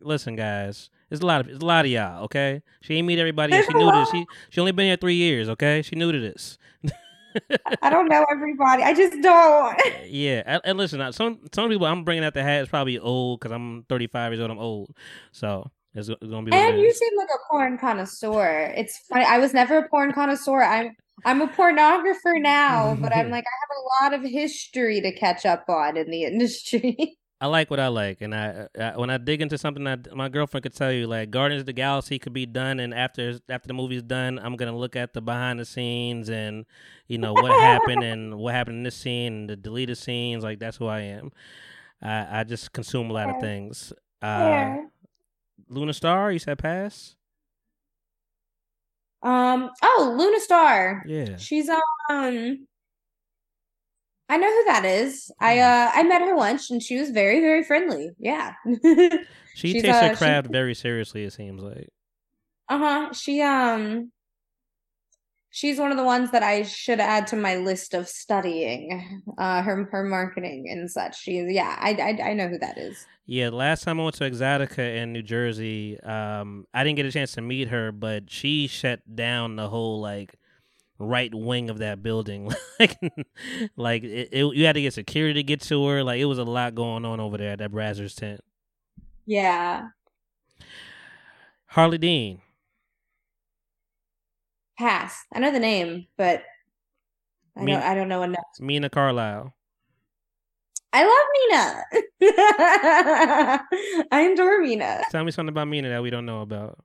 Listen, guys, it's a lot of it's a lot of y'all. Okay, she ain't meet everybody. She knew this. She she only been here three years. Okay, she knew to this. I don't know everybody. I just don't. yeah, and, listen, uh, some some people I'm bringing out the hat is probably old because I'm 35 years old. I'm old, so it's, it's gonna be. And you seem like a porn connoisseur. It's funny. I was never a porn connoisseur. I'm I'm a pornographer now, but I'm like I have a lot of history to catch up on in the industry. I like what I like, and I, I when I dig into something that my girlfriend could tell you, like Guardians of the Galaxy could be done, and after after the movie's done, I'm gonna look at the behind the scenes and you know what happened and what happened in this scene and the deleted scenes. Like that's who I am. I I just consume a lot of things. Uh, Yeah. Luna Star, you said pass. Um. Oh, Luna Star. Yeah. She's um. I know who that is. I uh I met her once and she was very very friendly. Yeah. She takes uh, her she- craft very seriously. It seems like. Uh-huh. She um she's one of the ones that I should add to my list of studying. Uh her her marketing and such. She's yeah, I I I know who that is. Yeah, last time I went to Exxxotica in New Jersey, um, I didn't get a chance to meet her, but she shut down the whole like right wing of that building. like, like it, it, you had to get security to get to her. Like, it was a lot going on over there at that Brazzers tent. Yeah. Harley Dean, Pass. I know the name, but I don't I don't know enough. Mina Carlisle. I love Mina. I adore Mina. Tell me something about Mina that we don't know about.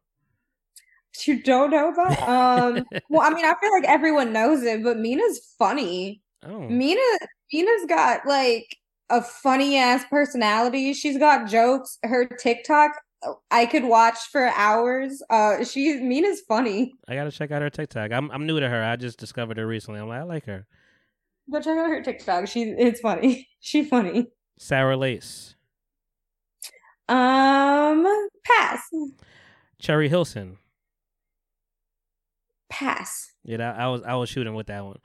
You don't know about? Um well, I mean, I feel like everyone knows it, but Mina's funny. Oh, Mina Mina's got like a funny ass personality. She's got jokes. Her TikTok I could watch for hours. Uh she Mina's funny. I gotta check out her TikTok. I'm I'm new to her. I just discovered her recently. I'm like, I like her. Go check out her TikTok. She it's funny. She funny. Sarah Lace, Um pass. Cherry Hilson. Pass. Yeah, that, I was I was shooting with that one.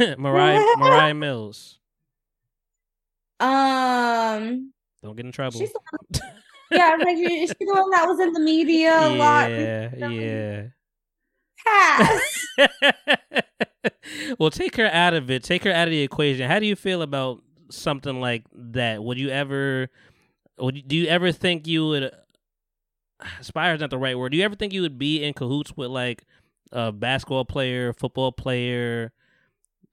Mariah Mariah Mills. Um Don't get in trouble. she's the one, yeah, I was like she- the one that was in the media a lot. yeah, yeah. Pass. well, take her out of it. Take her out of the equation. How do you feel about something like that? Would you ever? Would you, do you ever think you would? Aspire is not the right word. Do you ever think you would be in cahoots with like a basketball player, football player,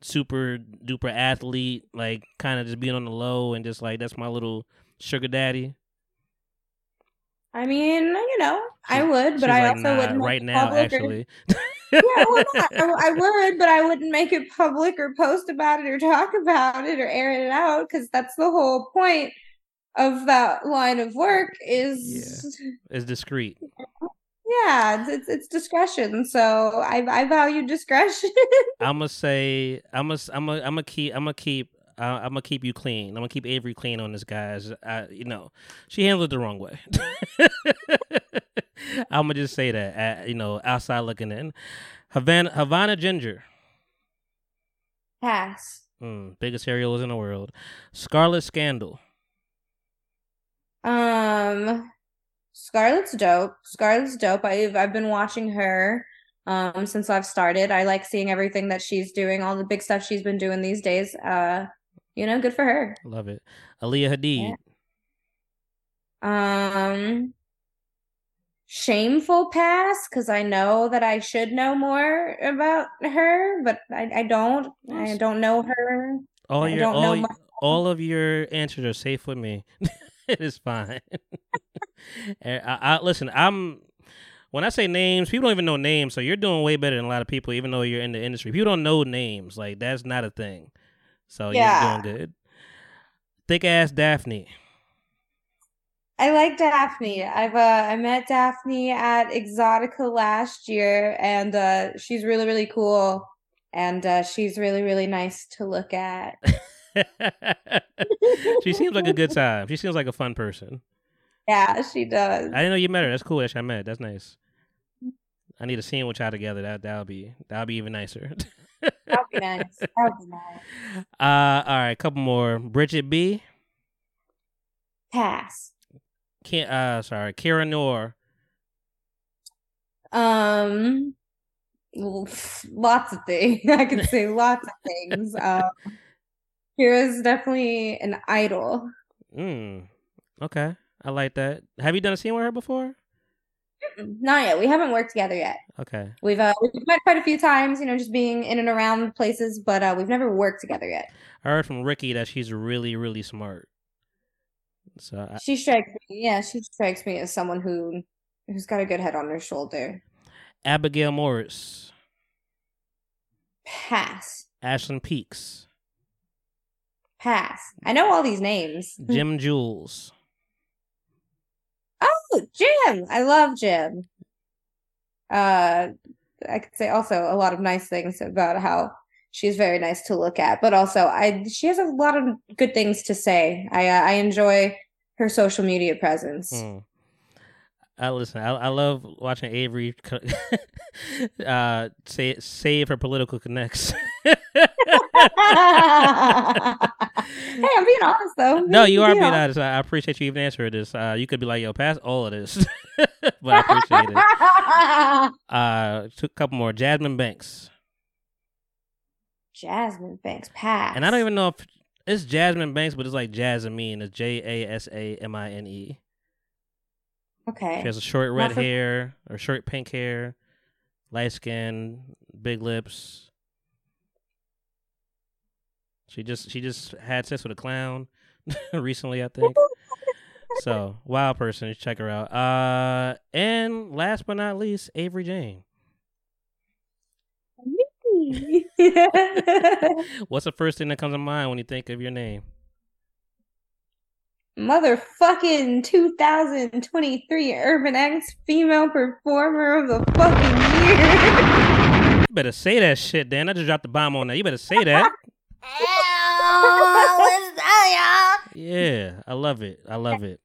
super duper athlete, like kind of just being on the low and just like that's my little sugar daddy? I mean, you know, I She's- would, She's but I like, also nah, wouldn't right now, public or- actually. yeah, well, not. I, I would, but I wouldn't make it public or post about it or talk about it or air it out because that's the whole point of that line of work is is discreet. yeah, it's, it's it's discretion. So I I value discretion. I'm gonna say I'm gonna I'm gonna I'm gonna keep I'm gonna keep uh, I'm gonna keep you clean. I'm gonna keep Avery clean on this, guys. I, you know, she handled it the wrong way. I'm gonna just say that. Uh, you know, outside looking in, Havana Havana Ginger, Pass. mm, biggest cereals in the world. Scarlit Scandal, Um, Scarlet's dope. Scarlet's dope. I've I've been watching her um since I've started. I like seeing everything that she's doing, all the big stuff she's been doing these days. Uh, you know, good for her. Love it. Aaliyah Hadid. Um, shameful pass because I know that I should know more about her, but I, I don't. I don't know her. All your all, y- all of your answers are safe with me. it is fine. And I, I, listen, I'm when I say names, people don't even know names, so you're doing way better than a lot of people, even though you're in the industry. People don't know names, like that's not a thing. So Yeah. you're doing good. Thick ass Daphne. I like Daphne. I've uh I met Daphne at Exxxotica last year and uh she's really really cool and uh she's really really nice to look at. she seems like a good time. She seems like a fun person. Yeah, she does. I didn't know you met her. That's cool that y'all met. That's nice. I need a scene with y'all together. That that'll be that'll be even nicer. That'd be nice. That'd be nice. Uh, all right, couple more. Bridget B. Pass. Ki- uh, sorry, Kira Noir. Um lots of things. I can say lots of things. Um Kira's definitely an idol. Mm. Okay, I like that. Have you done a scene with her before? Not yet. We haven't worked together yet. Okay, We've uh we've met quite a few times, you know, just being in and around places, but uh we've never worked together yet. I heard from Ricky that she's really, really smart. So I, She strikes me, yeah, she strikes me as someone who who's got a good head on her shoulder. Abigail Morris, Pass. Ashlyn Peaks, Pass. I know all these names. Gem Jewels, Gem. I love Gem. Uh I could say also a lot of nice things about how she's very nice to look at, but also I she has a lot of good things to say. I uh, I enjoy her social media presence. Hmm. I listen. I, I love watching Avery uh, say, save her political connects. hey, I'm being honest though. no, you are being honest. honest. I appreciate you even answering this. Uh, you could be like, "Yo, pass all of this," but I appreciate it. Uh, a couple more. Jasmine Banks, Jasmine Banks pass. and I don't even know if it's Jasmine Banks, but it's like Jasmine. It's J A S A M I N E. Okay. She has a short red for- hair or short pink hair, light skin, big lips. She just she just had sex with a clown recently, I think. so wild person, check her out. Uh, and last but not least, Avery Jane. What's the first thing that comes to mind when you think of your name? Motherfucking 2023 Urban X Female Performer of the fucking year. You better say that shit, Dan. I just dropped the bomb on that. You better say that. Yeah, I love it. I love it.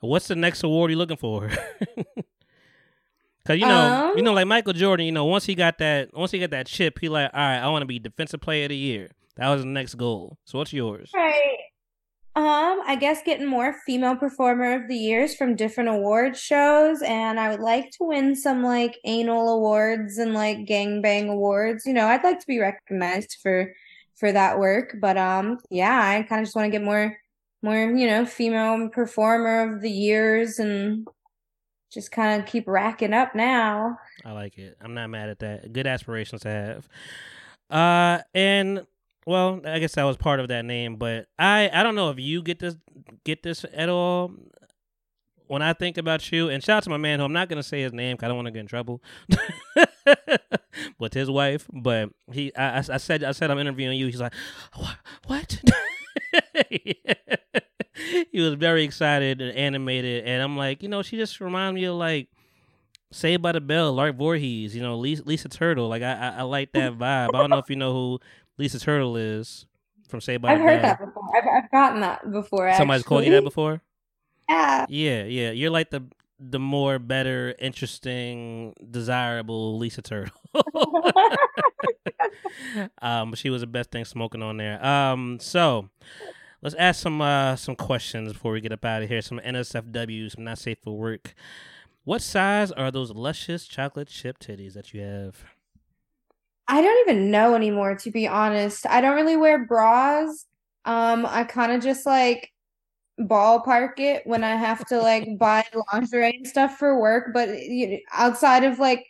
What's the next award you looking for? Cause you know, Um? you know, like Michael Jordan. You know, once he got that, once he got that chip, he like, all right, I want to be defensive player of the year. That was the next goal. So what's yours? Right. Um, I guess getting more female performer of the years from different award shows, and I would like to win some like anal awards and like gangbang awards. You know, I'd like to be recognized for for that work, but um, yeah, I kind of just want to get more more, you know, female performer of the years and just kind of keep racking up now. I like it. I'm not mad at that. Good aspirations to have. Uh, and well, I guess that was part of that name, but I I don't know if you get this get this at all. When I think about you, and shout out to my man who I'm not gonna say his name because I don't want to get in trouble with his wife. But he, I, I said, I said I'm interviewing you. He's like, what? he was very excited and animated, and I'm like, you know, she just reminds me of like Saved by the Bell, Lark Voorhees, you know, Lisa, Lisa Turtle. Like I, I, I like that vibe. I don't know if you know who Lisa Turtle is from Saved by the. I've heard that before. I've, I've gotten that before. Somebody's called you that before. Yeah. Yeah, yeah. You're like the the more better, interesting, desirable Lisa Turtle. um, but she was the best thing smoking on there. Um, so let's ask some uh some questions before we get up out of here. Some NSFW, some not safe for work. What size are those luscious chocolate chip titties that you have? I don't even know anymore, to be honest. I don't really wear bras. Um, I kind of just like ballpark it when I have to like buy lingerie and stuff for work. But you know, outside of like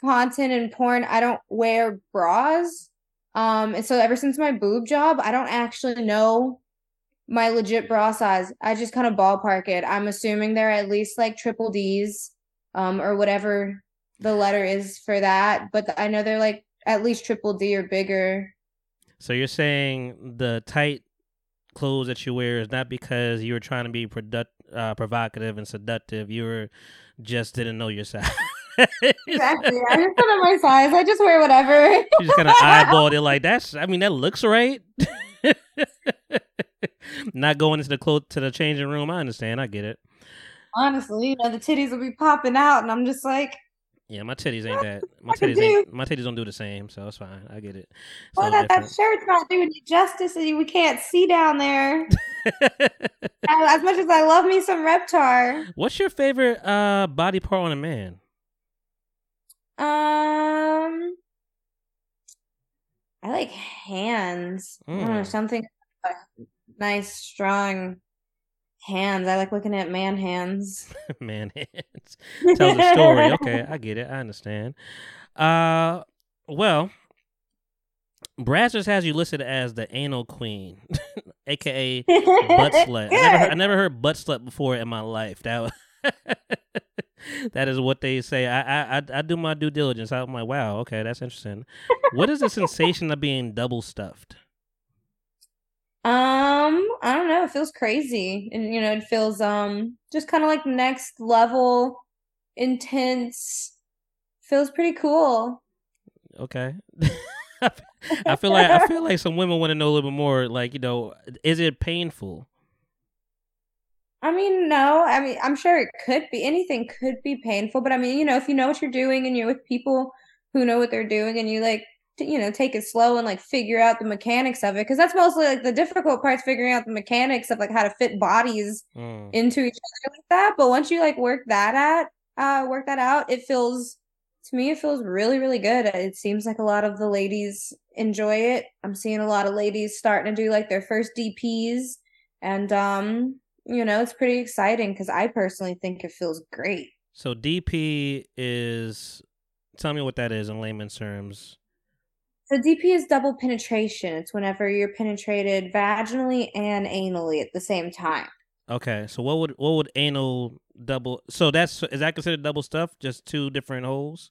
content and porn, I don't wear bras. Um, and so ever since my boob job, I don't actually know my legit bra size. I just kind of ballpark it. I'm assuming they're at least like triple D's, um, or whatever the letter is for that. But I know they're like at least triple D or bigger. So you're saying the tight clothes that you wear is not because you were trying to be product, uh, provocative and seductive. You were just didn't know your size. Exactly. I just put on my size. I just wear whatever. you just kind of eyeballed it like that's. I mean, that looks right. Not going into the clothes to the changing room. I understand. I get it. Honestly, you know, the titties will be popping out, and I'm just like, Yeah, my titties ain't that. My I titties ain't. My titties don't do the same, so it's fine. I get it. It's well, that, that shirt's not doing you justice, and we can't see down there. as much as I love me some Reptar. What's your favorite uh body part on a man? Um, I like hands. I don't know, Mm. something uh, nice, strong hands. I like looking at man hands. man hands tells a story. Okay, I get it. I understand. Uh, well, Brazzers has you listed as the anal queen, aka butt slut. I never, heard, I never heard butt slut before in my life. That was that is what they say. I, I I I do my due diligence. I'm like, wow, okay, that's interesting. What is the sensation of being double stuffed? Um, I don't know. It feels crazy. And you know, it feels um just kind of like next level intense. Feels pretty cool. Okay. I feel like I feel like some women want to know a little bit more. Like, you know, is it painful? I mean, no. I mean, I'm sure it could be anything could be painful, but I mean, you know, if you know what you're doing and you're with people who know what they're doing and you like you know, take it slow and like figure out the mechanics of it because that's mostly like the difficult part's figuring out the mechanics of like how to fit bodies Mm. into each other like that. But once you like work that at uh work that out, it feels to me it feels really really good. It seems like a lot of the ladies enjoy it. I'm seeing a lot of ladies starting to do like their first DPs and um you know, it's pretty exciting cuz I personally think it feels great. So DP is tell me what that is in layman's terms. So DP is double penetration. It's whenever you're penetrated vaginally and anally at the same time. Okay, so what would what would anal double? So that's is that considered double stuff? Just two different holes.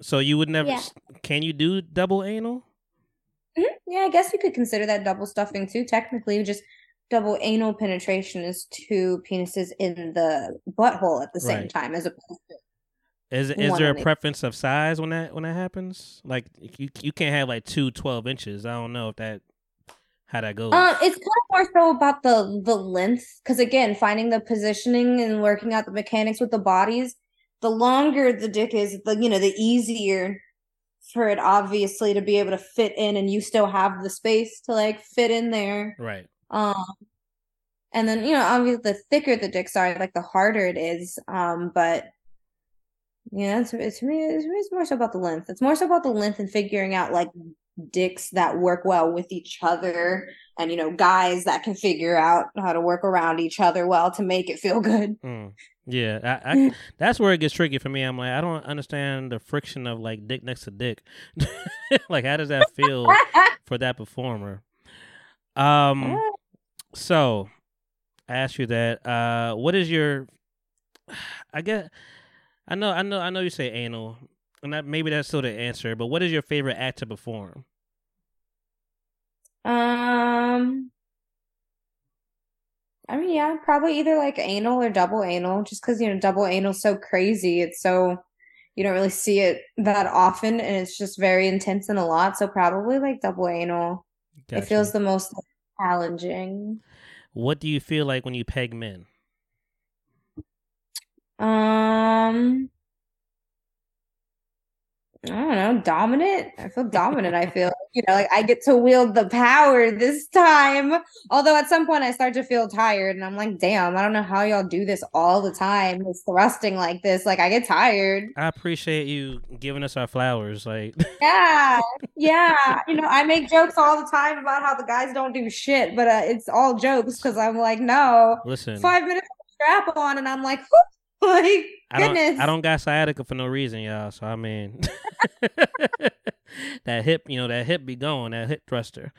So you would never? Yeah. Can you do double anal? Mhm. Yeah, I guess you could consider that double stuffing too. Technically, just double anal penetration is two penises in the butthole at the same Right. time, as opposed to Is is there a preference of size when that when that happens? Like you you can't have like two 12 inches. I don't know if that how that goes. Um, it's kind of more so about the the length, because again, finding the positioning and working out the mechanics with the bodies. The longer the dick is, the you know, the easier for it obviously to be able to fit in, and you still have the space to like fit in there. right. Um, and then you know, obviously, the thicker the dicks are, like the harder it is. Um, but yeah, it's, it's to me, it's, it's more so about the length. It's more so about the length and figuring out like dicks that work well with each other, and you know, guys that can figure out how to work around each other well to make it feel good. Mm. Yeah, I, I that's where it gets tricky for me. I'm like, I don't understand the friction of like dick next to dick. like, how does that feel for that performer? Um, so I asked you that. Uh, what is your? I get. I know. I know. I know. You say anal, and that maybe that's still the answer. But what is your favorite act to perform? Um, I mean, yeah, probably either like anal or double anal, just because, you know, double anal's so crazy. It's so, you don't really see it that often, and it's just very intense and a lot. So probably like double anal. It feels the most challenging. What do you feel like when you peg men? Um, I don't know, dominant. I feel dominant. I feel, you know, like I get to wield the power this time. Although at some point I start to feel tired and I'm like, damn, I don't know how y'all do this all the time. It's thrusting like this. Like I get tired. I appreciate you giving us our flowers. Like, Yeah. Yeah. You know, I make jokes all the time about how the guys don't do shit, but uh, it's all jokes because I'm like, no, listen, five minutes of strap on and I'm like, whew, like, I don't. I don't got sciatica for no reason, y'all. So I mean, that hip, you know, that hip be going, that hip thruster.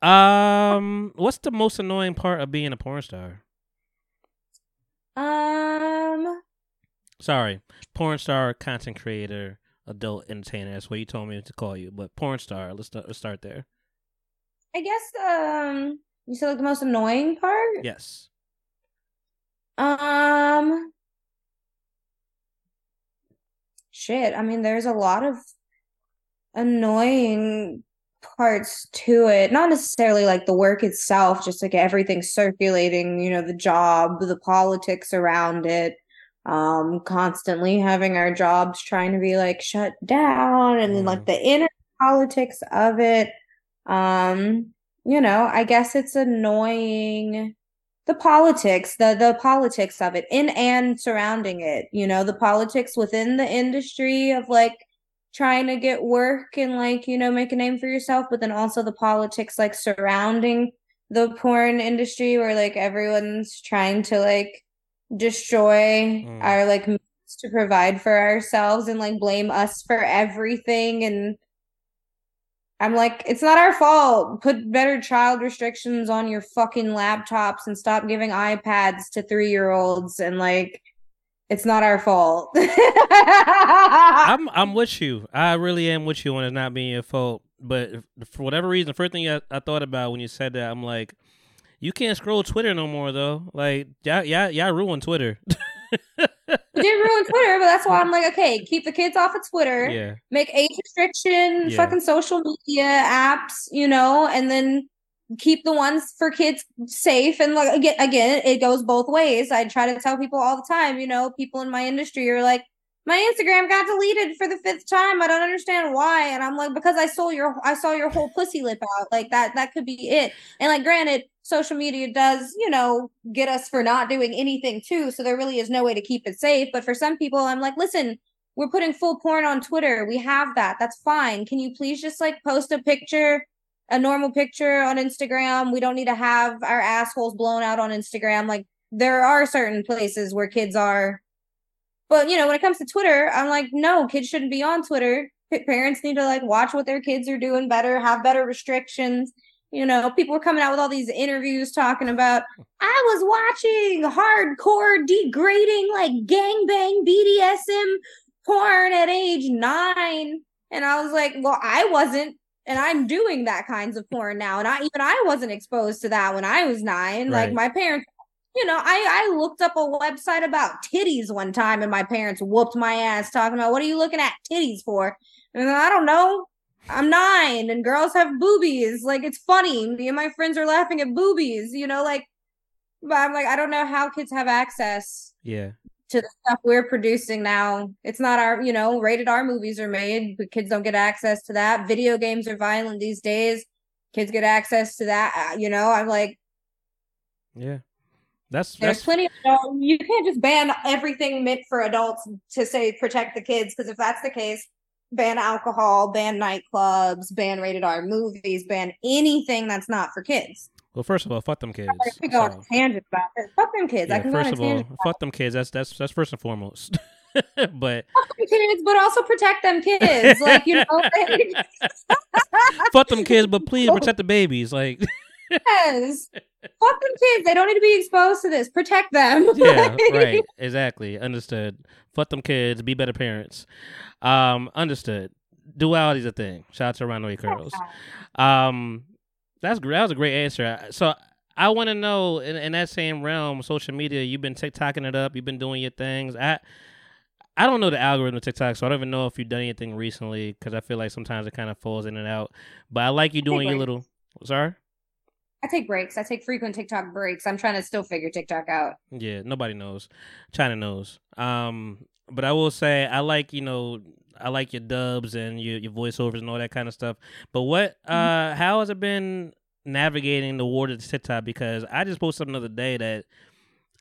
Um, what's the most annoying part of being a porn star? Um, Sorry, porn star, content creator, adult entertainer. That's what you told me to call you. But porn star, let's start, let's start there. I guess um you said like the most annoying part? Yes. Um shit, I mean there's a lot of annoying parts to it. Not necessarily like the work itself, just like everything circulating, you know, the job, the politics around it. Um, constantly having our jobs trying to be like shut down and then like Mhm. the inner politics of it. Um, you know, I guess it's annoying the politics, the the politics of it in and surrounding it, you know, the politics within the industry of like trying to get work and like, you know, make a name for yourself, but then also the politics like surrounding the porn industry where like everyone's trying to like destroy Mm. our like means to provide for ourselves and like blame us for everything and I'm like, it's not our fault. Put better child restrictions on your fucking laptops and stop giving iPads to three year olds and like it's not our fault. I'm I'm with you. I really am with you on it not being your fault. But for whatever reason, the first thing I, I thought about when you said that, I'm like, you can't scroll Twitter no more though. Like, y'all y'all ruined Twitter. It did ruin Twitter, but that's why I'm like, okay, keep the kids off of Twitter. yeah. make age restriction Yeah. fucking social media apps you know and then keep the ones for kids safe and like again again it goes both ways i try to tell people all the time you know people in my industry are like my instagram got deleted for the fifth time i don't understand why and i'm like because i saw your i saw your whole pussy lip out like that that could be it and like granted social media does you know get us for not doing anything too so there really is no way to keep it safe but for some people i'm like listen we're putting full porn on Twitter. We have that. That's fine. Can you please just like post a picture, a normal picture on Instagram? We don't need to have our assholes blown out on Instagram. Like there are certain places where kids are. But you know, when it comes to Twitter, I'm like, no, kids shouldn't be on Twitter. Parents need to like watch what their kids are doing better, have better restrictions. You know, people were coming out with all these interviews talking about I was watching hardcore degrading like gangbang BDSM porn at age nine. And I was like, well, I wasn't. And I'm doing that kinds of porn now. And I even I wasn't exposed to that when I was nine. Like my parents, you know, I, I looked up a website about titties one time and my parents whooped my ass talking about what are you looking at titties for? And I don't know. I'm nine and girls have boobies. Like it's funny. Me and my friends are laughing at boobies, you know, like but I'm like, I don't know how kids have access Yeah. to the stuff we're producing now. It's not our, you know, rated R movies are made, but kids don't get access to that. Video games are violent these days. Kids get access to that. uh, You know, I'm like, Yeah. That's there's that's plenty of adult- you can't just ban everything meant for adults to say protect the kids because if that's the case, ban alcohol, ban nightclubs, ban rated R movies, ban anything that's not for kids. well. First of all, fuck them kids. I could go on So, a tangent about this. Fuck them kids. I yeah, can go on first of all, fuck them kids. That's that's that's first and foremost. but Fuck them kids, but also protect them kids. Like, you know, fuck them kids, but please protect the babies. Like, yes. Fuck them kids. They don't need to be exposed to this. Protect them. yeah, right, exactly, understood. Fuck them kids. Be better parents. Um, understood. Duality's a thing. Shout out to Runaway Curls. Um, that's. That was a great answer. So I want to know in, in that same realm, social media. You've been TikToking it up. You've been doing your things. I I don't know the algorithm of TikTok, so I don't even know if you've done anything recently because I feel like sometimes it kind of falls in and out. But I like you doing your little. Sorry. I take breaks. I take frequent TikTok breaks. I'm trying to still figure TikTok out. Yeah, nobody knows. China knows. Um, but I will say I like you know I like your dubs and your your voiceovers and all that kind of stuff. But what Mm-hmm. uh how has it been navigating the water of TikTok? Because I just posted something the other day that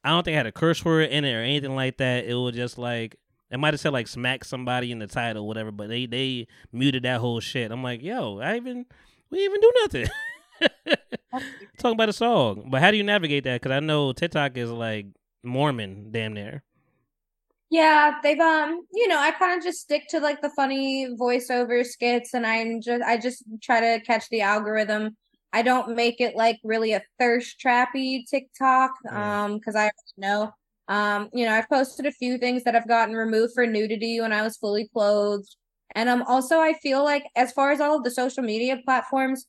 I don't think I had a curse word in it or anything like that. It was just like it might have said like smack somebody in the title, or whatever, but they they muted that whole shit. I'm like, yo, I even we even do nothing. Talking about a song, but how do you navigate that? Because I know TikTok is like Mormon, damn near. Yeah, they've um, you know, I kind of just stick to like the funny voiceover skits and I'm just I just try to catch the algorithm. I don't make it like really a thirst trappy TikTok Mm. um because I know um you know, I've posted a few things that I've gotten removed for nudity when I was fully clothed. And um also I feel like as far as all of the social media platforms,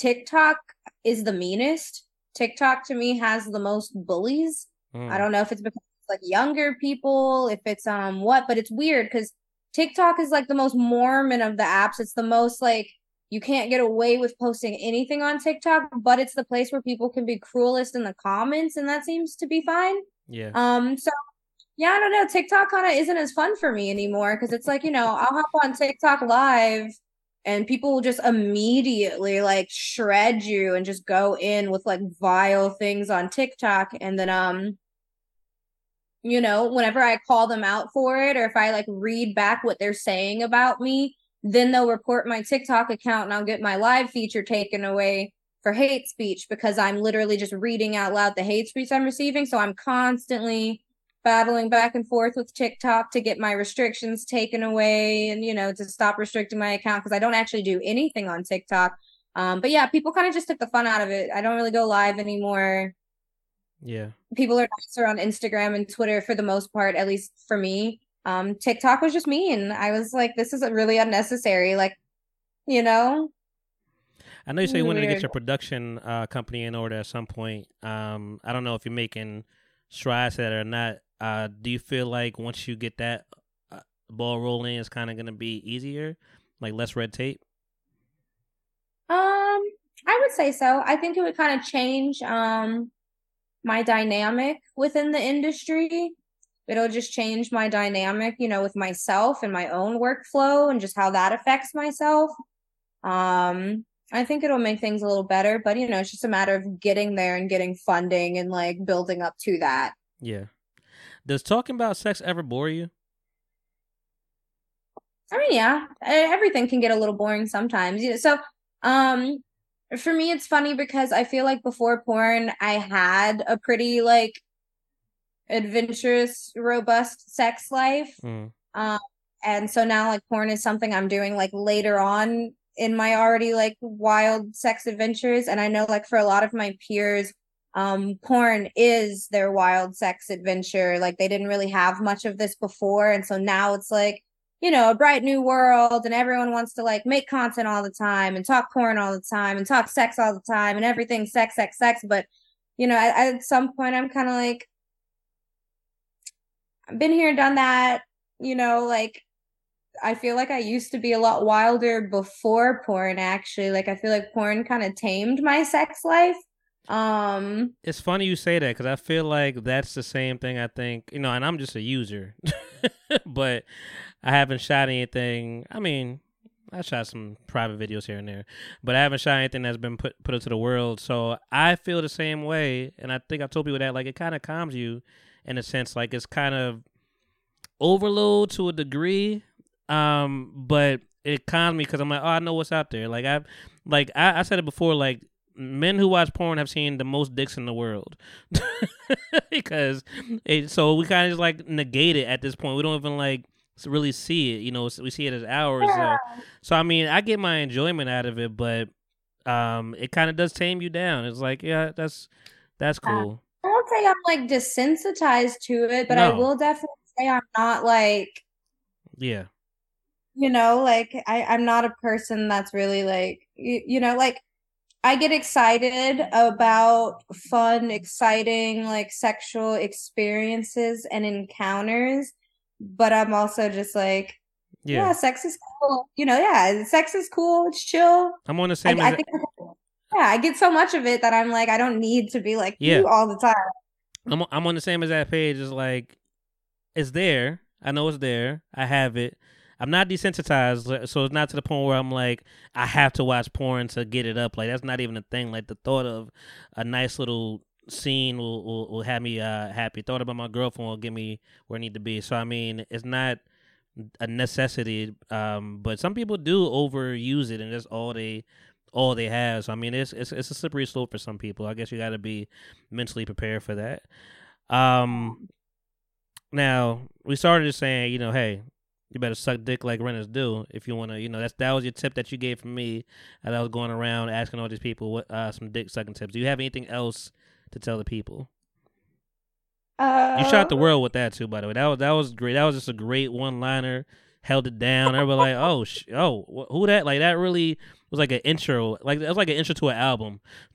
TikTok is the meanest. TikTok to me has the most bullies. Mm. I don't know if it's because it's like younger people, if it's um what, but it's weird because TikTok is like the most Mormon of the apps. It's the most like you can't get away with posting anything on TikTok, but it's the place where people can be cruelest in the comments, and that seems to be fine. Yeah. Um, so yeah, I don't know. TikTok kind of isn't as fun for me anymore because it's like, you know, I'll hop on TikTok live and people will just immediately like shred you and just go in with like vile things on TikTok. And then, um, you know, whenever I call them out for it or if I like read back what they're saying about me, then they'll report my TikTok account and I'll get my live feature taken away for hate speech because I'm literally just reading out loud the hate speech I'm receiving. So I'm constantly battling back and forth with TikTok to get my restrictions taken away and, you know, to stop restricting my account because I don't actually do anything on TikTok. Um, but yeah, people kind of just took the fun out of it. I don't really go live anymore. Yeah. People are nicer on Instagram and Twitter for the most part, at least for me. Um, TikTok was just me. And I was like, this is really unnecessary. Like, you know, I know you say you wanted to get your production uh, company in order at some point. Um, I don't know if you're making strides at it or not. Uh, do you feel like once you get that uh, ball rolling, it's kind of going to be easier, like less red tape? Um, I would say so. I think it would kind of change um my dynamic within the industry. It'll just change my dynamic, you know, with myself and my own workflow and just how that affects myself. Um, I think it'll make things a little better, but you know, it's just a matter of getting there and getting funding and like building up to that. Yeah. Does talking about sex ever bore you? I mean, yeah, everything can get a little boring sometimes. You know, so um for me it's funny because I feel like before porn I had a pretty like adventurous, robust sex life. Mm. Um and so now like porn is something I'm doing like later on in my already like wild sex adventures and I know like for a lot of my peers um porn is their wild sex adventure like they didn't really have much of this before and so now it's like you know a bright new world and everyone wants to like make content all the time and talk porn all the time and talk sex all the time and everything sex sex sex but you know at, at some point I'm kind of like I've been here done that you know like I feel like I used to be a lot wilder before porn actually. Like I feel like porn kind of tamed my sex life. Um It's funny you say that because I feel like that's the same thing. I think you know, and I'm just a user, but I haven't shot anything. I mean, I shot some private videos here and there, but I haven't shot anything that's been put put into the world. So I feel the same way, and I think I told people that like it kind of calms you in a sense. Like it's kind of overload to a degree, um, but it calms me because I'm like, oh, I know what's out there. Like I've like I, I said it before, like men who watch porn have seen the most dicks in the world because it, so we kind of just like negate it at this point. We don't even like really see it. You know, we see it as ours. So, so I mean, I get my enjoyment out of it, but um, it kind of does tame you down. It's like, yeah, that's that's cool. I won't say I'm like desensitized to it, but I will definitely say I'm not like Yeah, you know, like I, I'm not a person that's really like you, you know, like I get excited about fun, exciting, like sexual experiences and encounters, but I'm also just like, yeah, yeah. sex is cool. You know, yeah, sex is cool. It's chill. I'm on the same. I as- think, yeah, I get so much of it that I'm like, I don't need to be like Yeah. you all the time. I'm I'm on the same as that page. It's like it's there. I know it's there. I have it. I'm not desensitized, so it's not to the point where I'm like I have to watch porn to get it up. Like that's not even a thing. Like the thought of a nice little scene will will, will have me uh, happy. Thought about my girlfriend will get me where I need to be. So I mean, it's not a necessity. Um, but some people do overuse it, and that's all they all they have. So I mean, it's it's it's a slippery slope for some people. I guess you got to be mentally prepared for that. Um, now we started saying, you know, hey, you better suck dick like renters do if you want to. You know, that's that was your tip that you gave for me. And I was going around asking all these people what uh, some dick sucking tips. Do you have anything else to tell the people? Uh, You shot the world with that too, by the way. That was that was great. That was just a great one liner. Held it down. Everybody like, oh, sh- oh, wh- who that? Like that really was like an intro. Like it was like an intro to an album.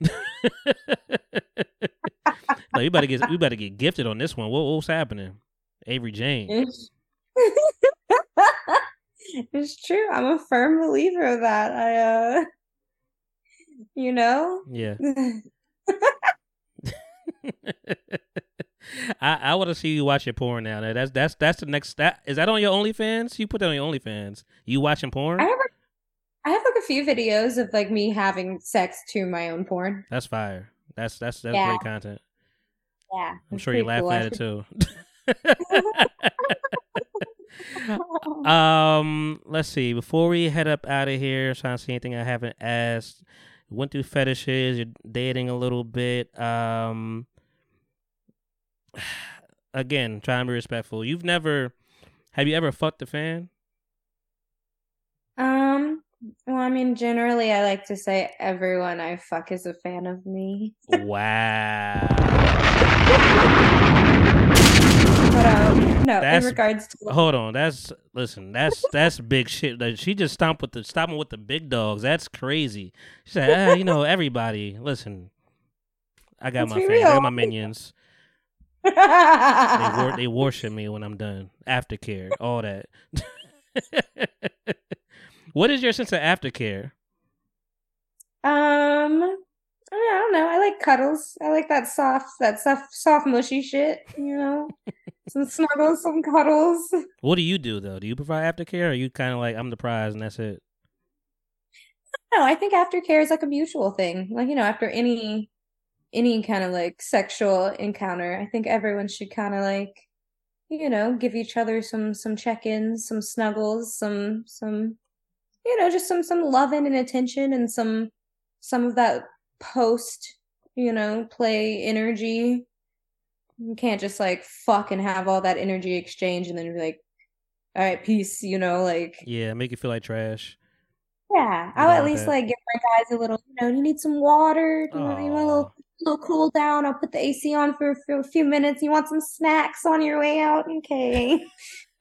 like you better get you better get gifted on this one. What, what's happening? Avery Jane. It's, true. I'm a firm believer of that. I uh you know? Yeah. I, I want to see you watch watching porn now. That's that's that's the next. That is that on your OnlyFans? You put that on your OnlyFans. You watching porn? I have like, I have like a few videos of like me having sex to my own porn. That's fire. That's that's that's Yeah. great content. Yeah. I'm sure you're pretty laughing cool. at it too. um, let's see. Before we head up out of here, trying to see anything I haven't asked. Went through fetishes. You're dating a little bit. Um, again, trying to be respectful. You've never. Have you ever fucked a fan? Um, well, I mean, generally, I like to say everyone I fuck is a fan of me. Wow. But um, no, That's- in regards to Hold on, that's listen, that's that's big shit. Like, she just stomped with the stomping with the big dogs. That's crazy. She said, ah, you know, everybody, listen. I got Let's my fans, I got my minions. They wor- they worship me when I'm done. Aftercare, all that. what is your sense of aftercare? Um, I, I don't know. I like cuddles. I like that soft, that soft, soft, mushy shit. You know, some snuggles, some cuddles. What do you do though? Do you provide aftercare, or are you kind of like I'm the prize and that's it? No, I think aftercare is like a mutual thing. Like, you know, after any any kind of like sexual encounter, I think everyone should kind of like, you know, give each other some some check-ins, some snuggles, some some you know, just some some loving and attention and some some of that post, you know, play energy. You can't just like fuck and have all that energy exchange and then be like, all right, peace, you know, like Yeah, make you feel like trash. yeah, I'll at least that. like give my guys a little, you know, you need some water, you want, you want a little, little cool down? I'll put the AC on for, for a few minutes. You want some snacks on your way out? Okay.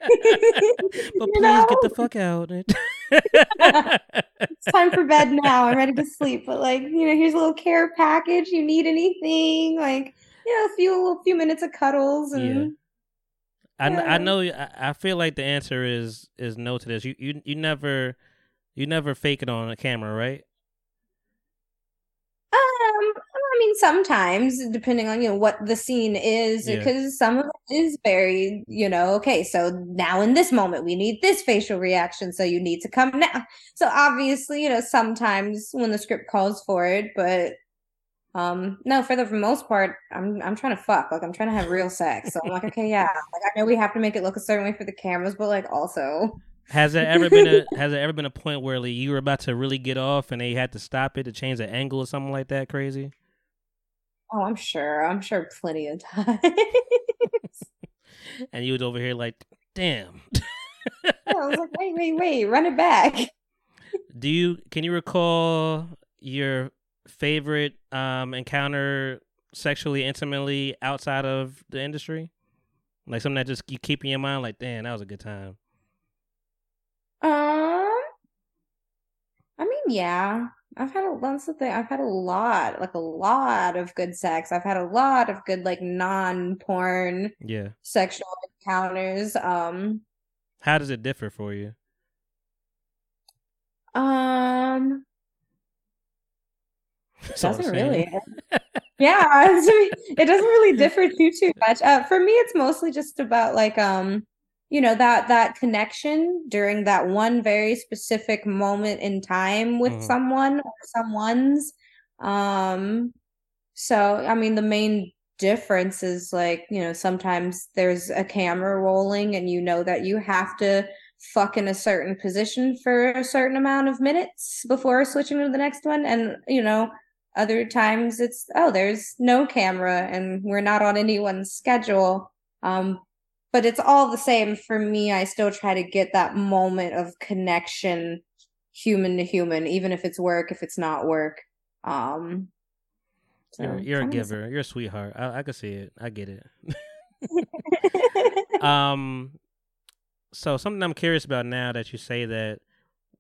But You please know? get the fuck out. It's time for bed now. I'm ready to sleep. But like, you know, here's a little care package. You need anything? Like, know, a few a few minutes of cuddles and Yeah. I, kn- I know. I, I feel like the answer is is no to this. You you you never you never fake it on a camera, right? Um, I mean, sometimes depending on you know what the scene is, Yeah. because some of it is very, you know, okay, so now in this moment we need this facial reaction, so you need to come now. So obviously, you know, sometimes when the script calls for it, but um, no, for the most part, I'm I'm trying to fuck, like I'm trying to have real sex. So I'm like, okay, yeah, like I know we have to make it look a certain way for the cameras, but like also, Has there ever been a Has there ever been a point where like, you were about to really get off and they had to stop it to change the angle or something like that? Crazy. oh, I'm sure, I'm sure plenty of times. And you was over here like, damn. I was like, wait, wait, wait, run it back. Do you can you recall your favorite um encounter sexually intimately outside of the industry? Like something that just you keep in your mind, like, damn, that was a good time. Um, I mean, yeah, I've had a that's the thing. I've had a lot, like a lot of good sex. I've had a lot of good, like non-porn Yeah. sexual encounters. Um, How does it differ for you? um, That's all I'm doesn't really. Yeah, it doesn't really differ too too much. Uh, for me, it's mostly just about like um, you know that that connection during that one very specific moment in time with Mhm. someone or someone's um so i mean the main difference is like you know sometimes there's a camera rolling and you know that you have to fuck in a certain position for a certain amount of minutes before switching to the next one and you know other times it's oh there's no camera and we're not on anyone's schedule um but it's all the same for me i still try to get that moment of connection human to human even if it's work if it's not work um so You're, you're a giver. You're a sweetheart. I, I can see it. I get it. um, so something I'm curious about now that you say that,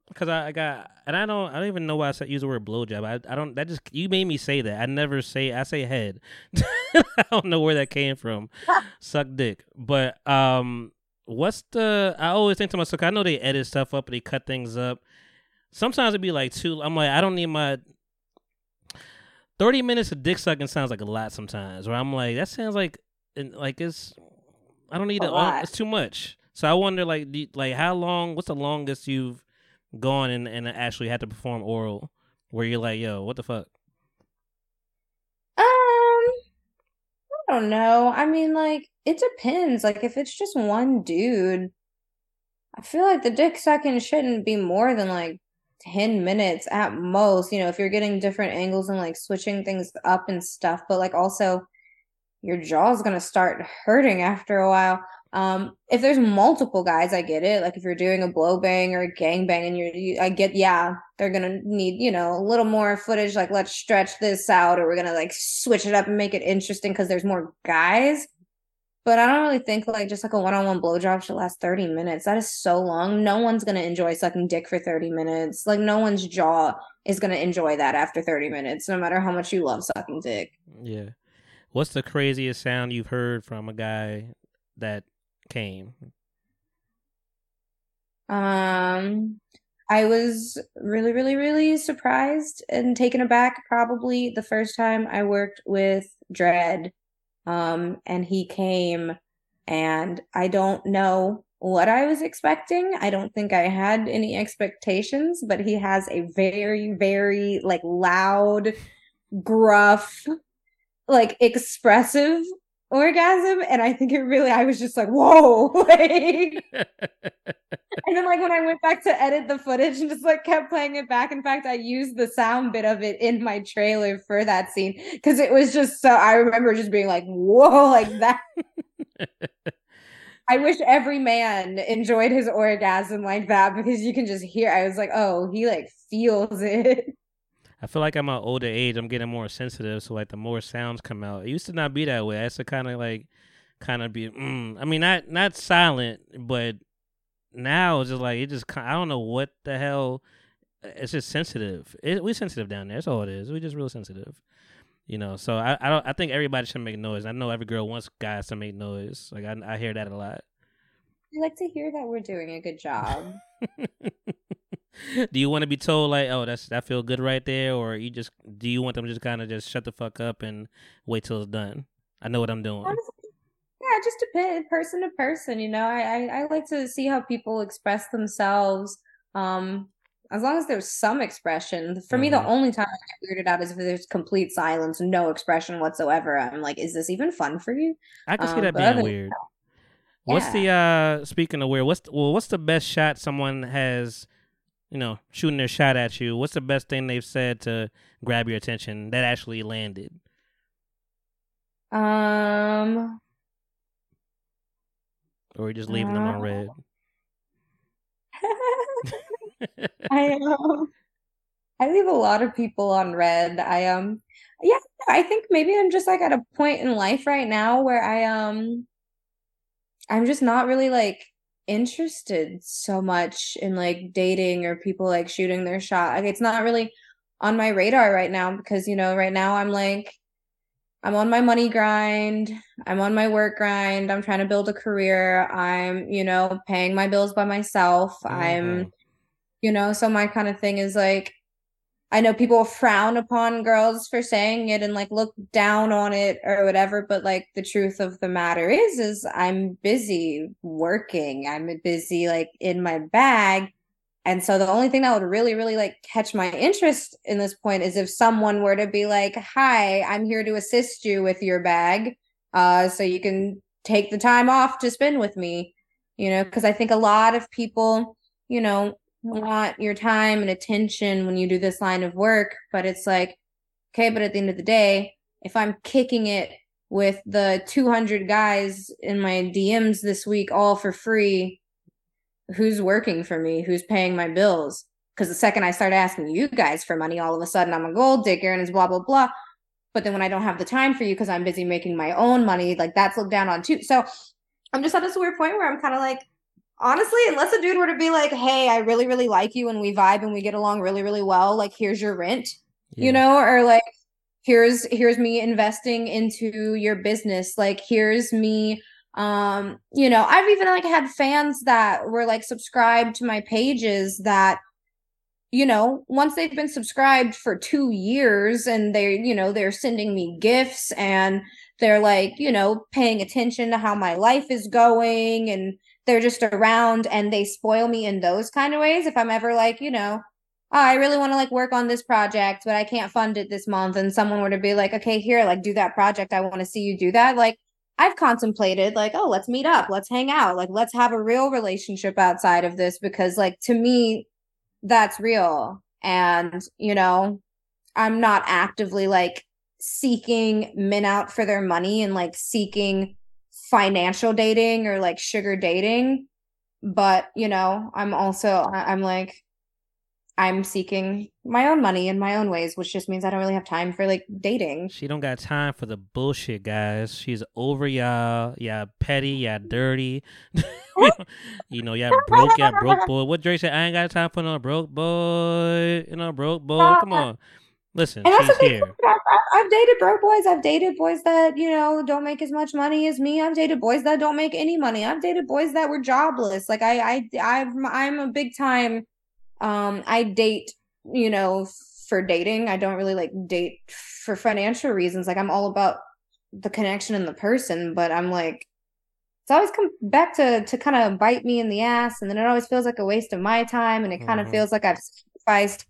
because I, I got and I don't I don't even know why I said use the word blowjob. I I don't that just you made me say that. I never say I say head. I don't know where that came from. Suck dick. But um, what's the? I always think to myself. I know they edit stuff up and they cut things up. Sometimes it'd be like too. I'm like I don't need my. 30 minutes of dick sucking sounds like a lot sometimes. Where I'm like, that sounds like, like it's, I don't need A. It's too much. So I wonder, like, do you- like how long? What's the longest you've gone and, and actually had to perform oral, where you're like, yo, what the fuck? Um, I don't know. I mean, like, it depends. Like, if it's just one dude, I feel like the dick sucking shouldn't be more than like 10 minutes at most. You know, if you're getting different angles and like switching things up and stuff, but like also your jaw's gonna start hurting after a while. Um, if there's multiple guys, I get it. Like if you're doing a blow bang or a gang bang, and you're, you, I get, yeah, they're gonna need, you know, a little more footage. Like let's stretch this out, or we're gonna like switch it up and make it interesting because there's more guys. But I don't really think like just like a one-on-one blowjob should last 30 minutes. That is so long. No one's gonna enjoy sucking dick for 30 minutes. Like no one's jaw is gonna enjoy that after 30 minutes, no matter how much you love sucking dick. Yeah. What's the craziest sound you've heard from a guy that came? Um, I was really, really, really surprised and taken aback probably the first time I worked with Dredd. Um, and he came and I don't know what I was expecting. I don't think I had any expectations, but he has a very, very like loud, gruff, like expressive orgasm. And I think it really, I was just like, whoa, like and then like when I went back to edit the footage and just like kept playing it back. In fact, I used the sound bit of it in my trailer for that scene because it was just so I remember just being like, whoa, like that. I wish every man enjoyed his orgasm like that because you can just hear I was like, oh, he like feels it. I feel like I'm at older age. I'm getting more sensitive, so like the more sounds come out. It used to not be that way. I used to kind of like, kind of be. Mm, I mean, not not silent, but now it's just like it just. I don't know what the hell. It's just sensitive. It, we're sensitive down there. That's all it is. We're just real sensitive. You know. So I I don't. I think everybody should make noise. I know every girl wants guys to make noise. Like I I hear that a lot. I like to hear that we're doing a good job. do you want to be told like, oh, that's that feel good right there, or you just do you want them just kind of just shut the fuck up and wait till it's done? I know what I'm doing. Honestly, yeah, it just depends person to person, you know. I, I I like to see how people express themselves. Um, as long as there's some expression. For me, the Mhm. only time I get weirded out is if there's complete silence, no expression whatsoever. I'm like, is this even fun for you? I can see Um, that but being weird. What's the uh speaking of weird? What's the, well, what's the best shot someone has? You know, shooting their shot at you. What's the best thing they've said to grab your attention that actually landed? Um, Or you just leaving them on Uh, read? I um, I leave a lot of people on read. I um, yeah, I think maybe I'm just like at a point in life right now where I um, I'm just not really like interested so much in like dating or people like shooting their shot. Like it's not really on my radar right now because you know right now I'm like I'm on my money grind. I'm on my work grind. I'm trying to build a career. I'm, you know, paying my bills by myself. I'm Mhm. you know, so my kind of thing is like I know people frown upon girls for saying it and like look down on it or whatever, but like the truth of the matter is is I'm busy working. I'm busy like in my bag. And so the only thing that would really really like catch my interest in this point is if someone were to be like, "Hi, I'm here to assist you with your bag." Uh so you can take the time off to spend with me, you know, because I think a lot of people, you know, want your time and attention when you do this line of work, but it's like, okay, but at the end of the day, if I'm kicking it with the 200 guys in my DMs this week all for free, who's working for me? Who's paying my bills? Because the second I start asking you guys for money, all of a sudden I'm a gold digger and it's blah, blah, blah. But then when I don't have the time for you because I'm busy making my own money, like that's looked down on too. So I'm just at this weird point where I'm kind of like, honestly, unless a dude were to be like, "Hey, I really, really like you, and we vibe and we get along really, really well. Like, here's your rent," yeah. you know, or like, "Here's here's me investing into your business. Like, here's me." Um, you know, I've even like had fans that were like subscribed to my pages that you know, once they've been subscribed for two years and they, you know, they're sending me gifts and they're like, you know, paying attention to how my life is going and they're just around and they spoil me in those kind of ways. If I'm ever like, you know, oh, I really want to like work on this project, but I can't fund it this month, and someone were to be like, okay, here, like do that project. I want to see you do that. Like I've contemplated, like, oh, let's meet up, let's hang out, like let's have a real relationship outside of this because, like, to me, that's real. And, you know, I'm not actively like seeking men out for their money and like seeking financial dating or like sugar dating but you know i'm also i'm like i'm seeking my own money in my own ways which just means i don't really have time for like dating. She don't got time for the bullshit guys. She's over y'all. Yeah petty yeah dirty. You know yeah broke yeah broke boy. What drake said i ain't got time for no broke boy. You know broke boy. Come on Listen, and that's the thing. I've, I've, dated broke boys. I've dated boys that you know don't make as much money as me. I've dated boys that don't make any money. I've dated boys that were jobless. Like I, I, I'm, I'm a big time. Um, I date, you know, for dating. I don't really like date for financial reasons. Like I'm all about the connection and the person. But I'm like, it's always come back to to kind of bite me in the ass, and then it always feels like a waste of my time, and it kind of mm-hmm. feels like I've sacrificed,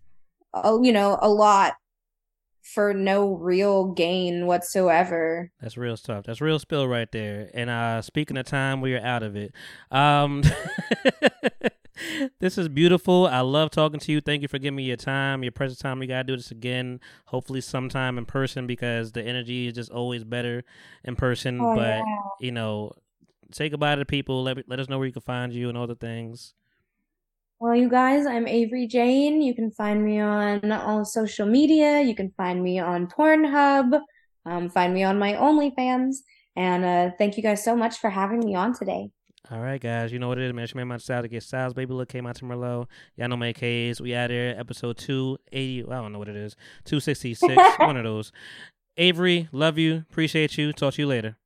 oh, you know, a lot for no real gain whatsoever. That's real stuff. That's real spill right there. And uh speaking of time, we are out of it. Um This is beautiful. I love talking to you. Thank you for giving me your time, your precious time. We gotta do this again, hopefully sometime in person because the energy is just always better in person. Oh, but yeah. you know, say goodbye to the people. Let let us know where you can find you and all the things. Well, you guys, I'm Avery Jane. You can find me on all social media. You can find me on Pornhub. Um, find me on my OnlyFans. And uh, thank you guys so much for having me on today. All right, guys. You know what it is, man. She made my style to get styles. Baby look came out to Merlot. Y'all know my K's. We out here, episode 280. I don't know what it is. 266. one of those. Avery, love you. Appreciate you. Talk to you later.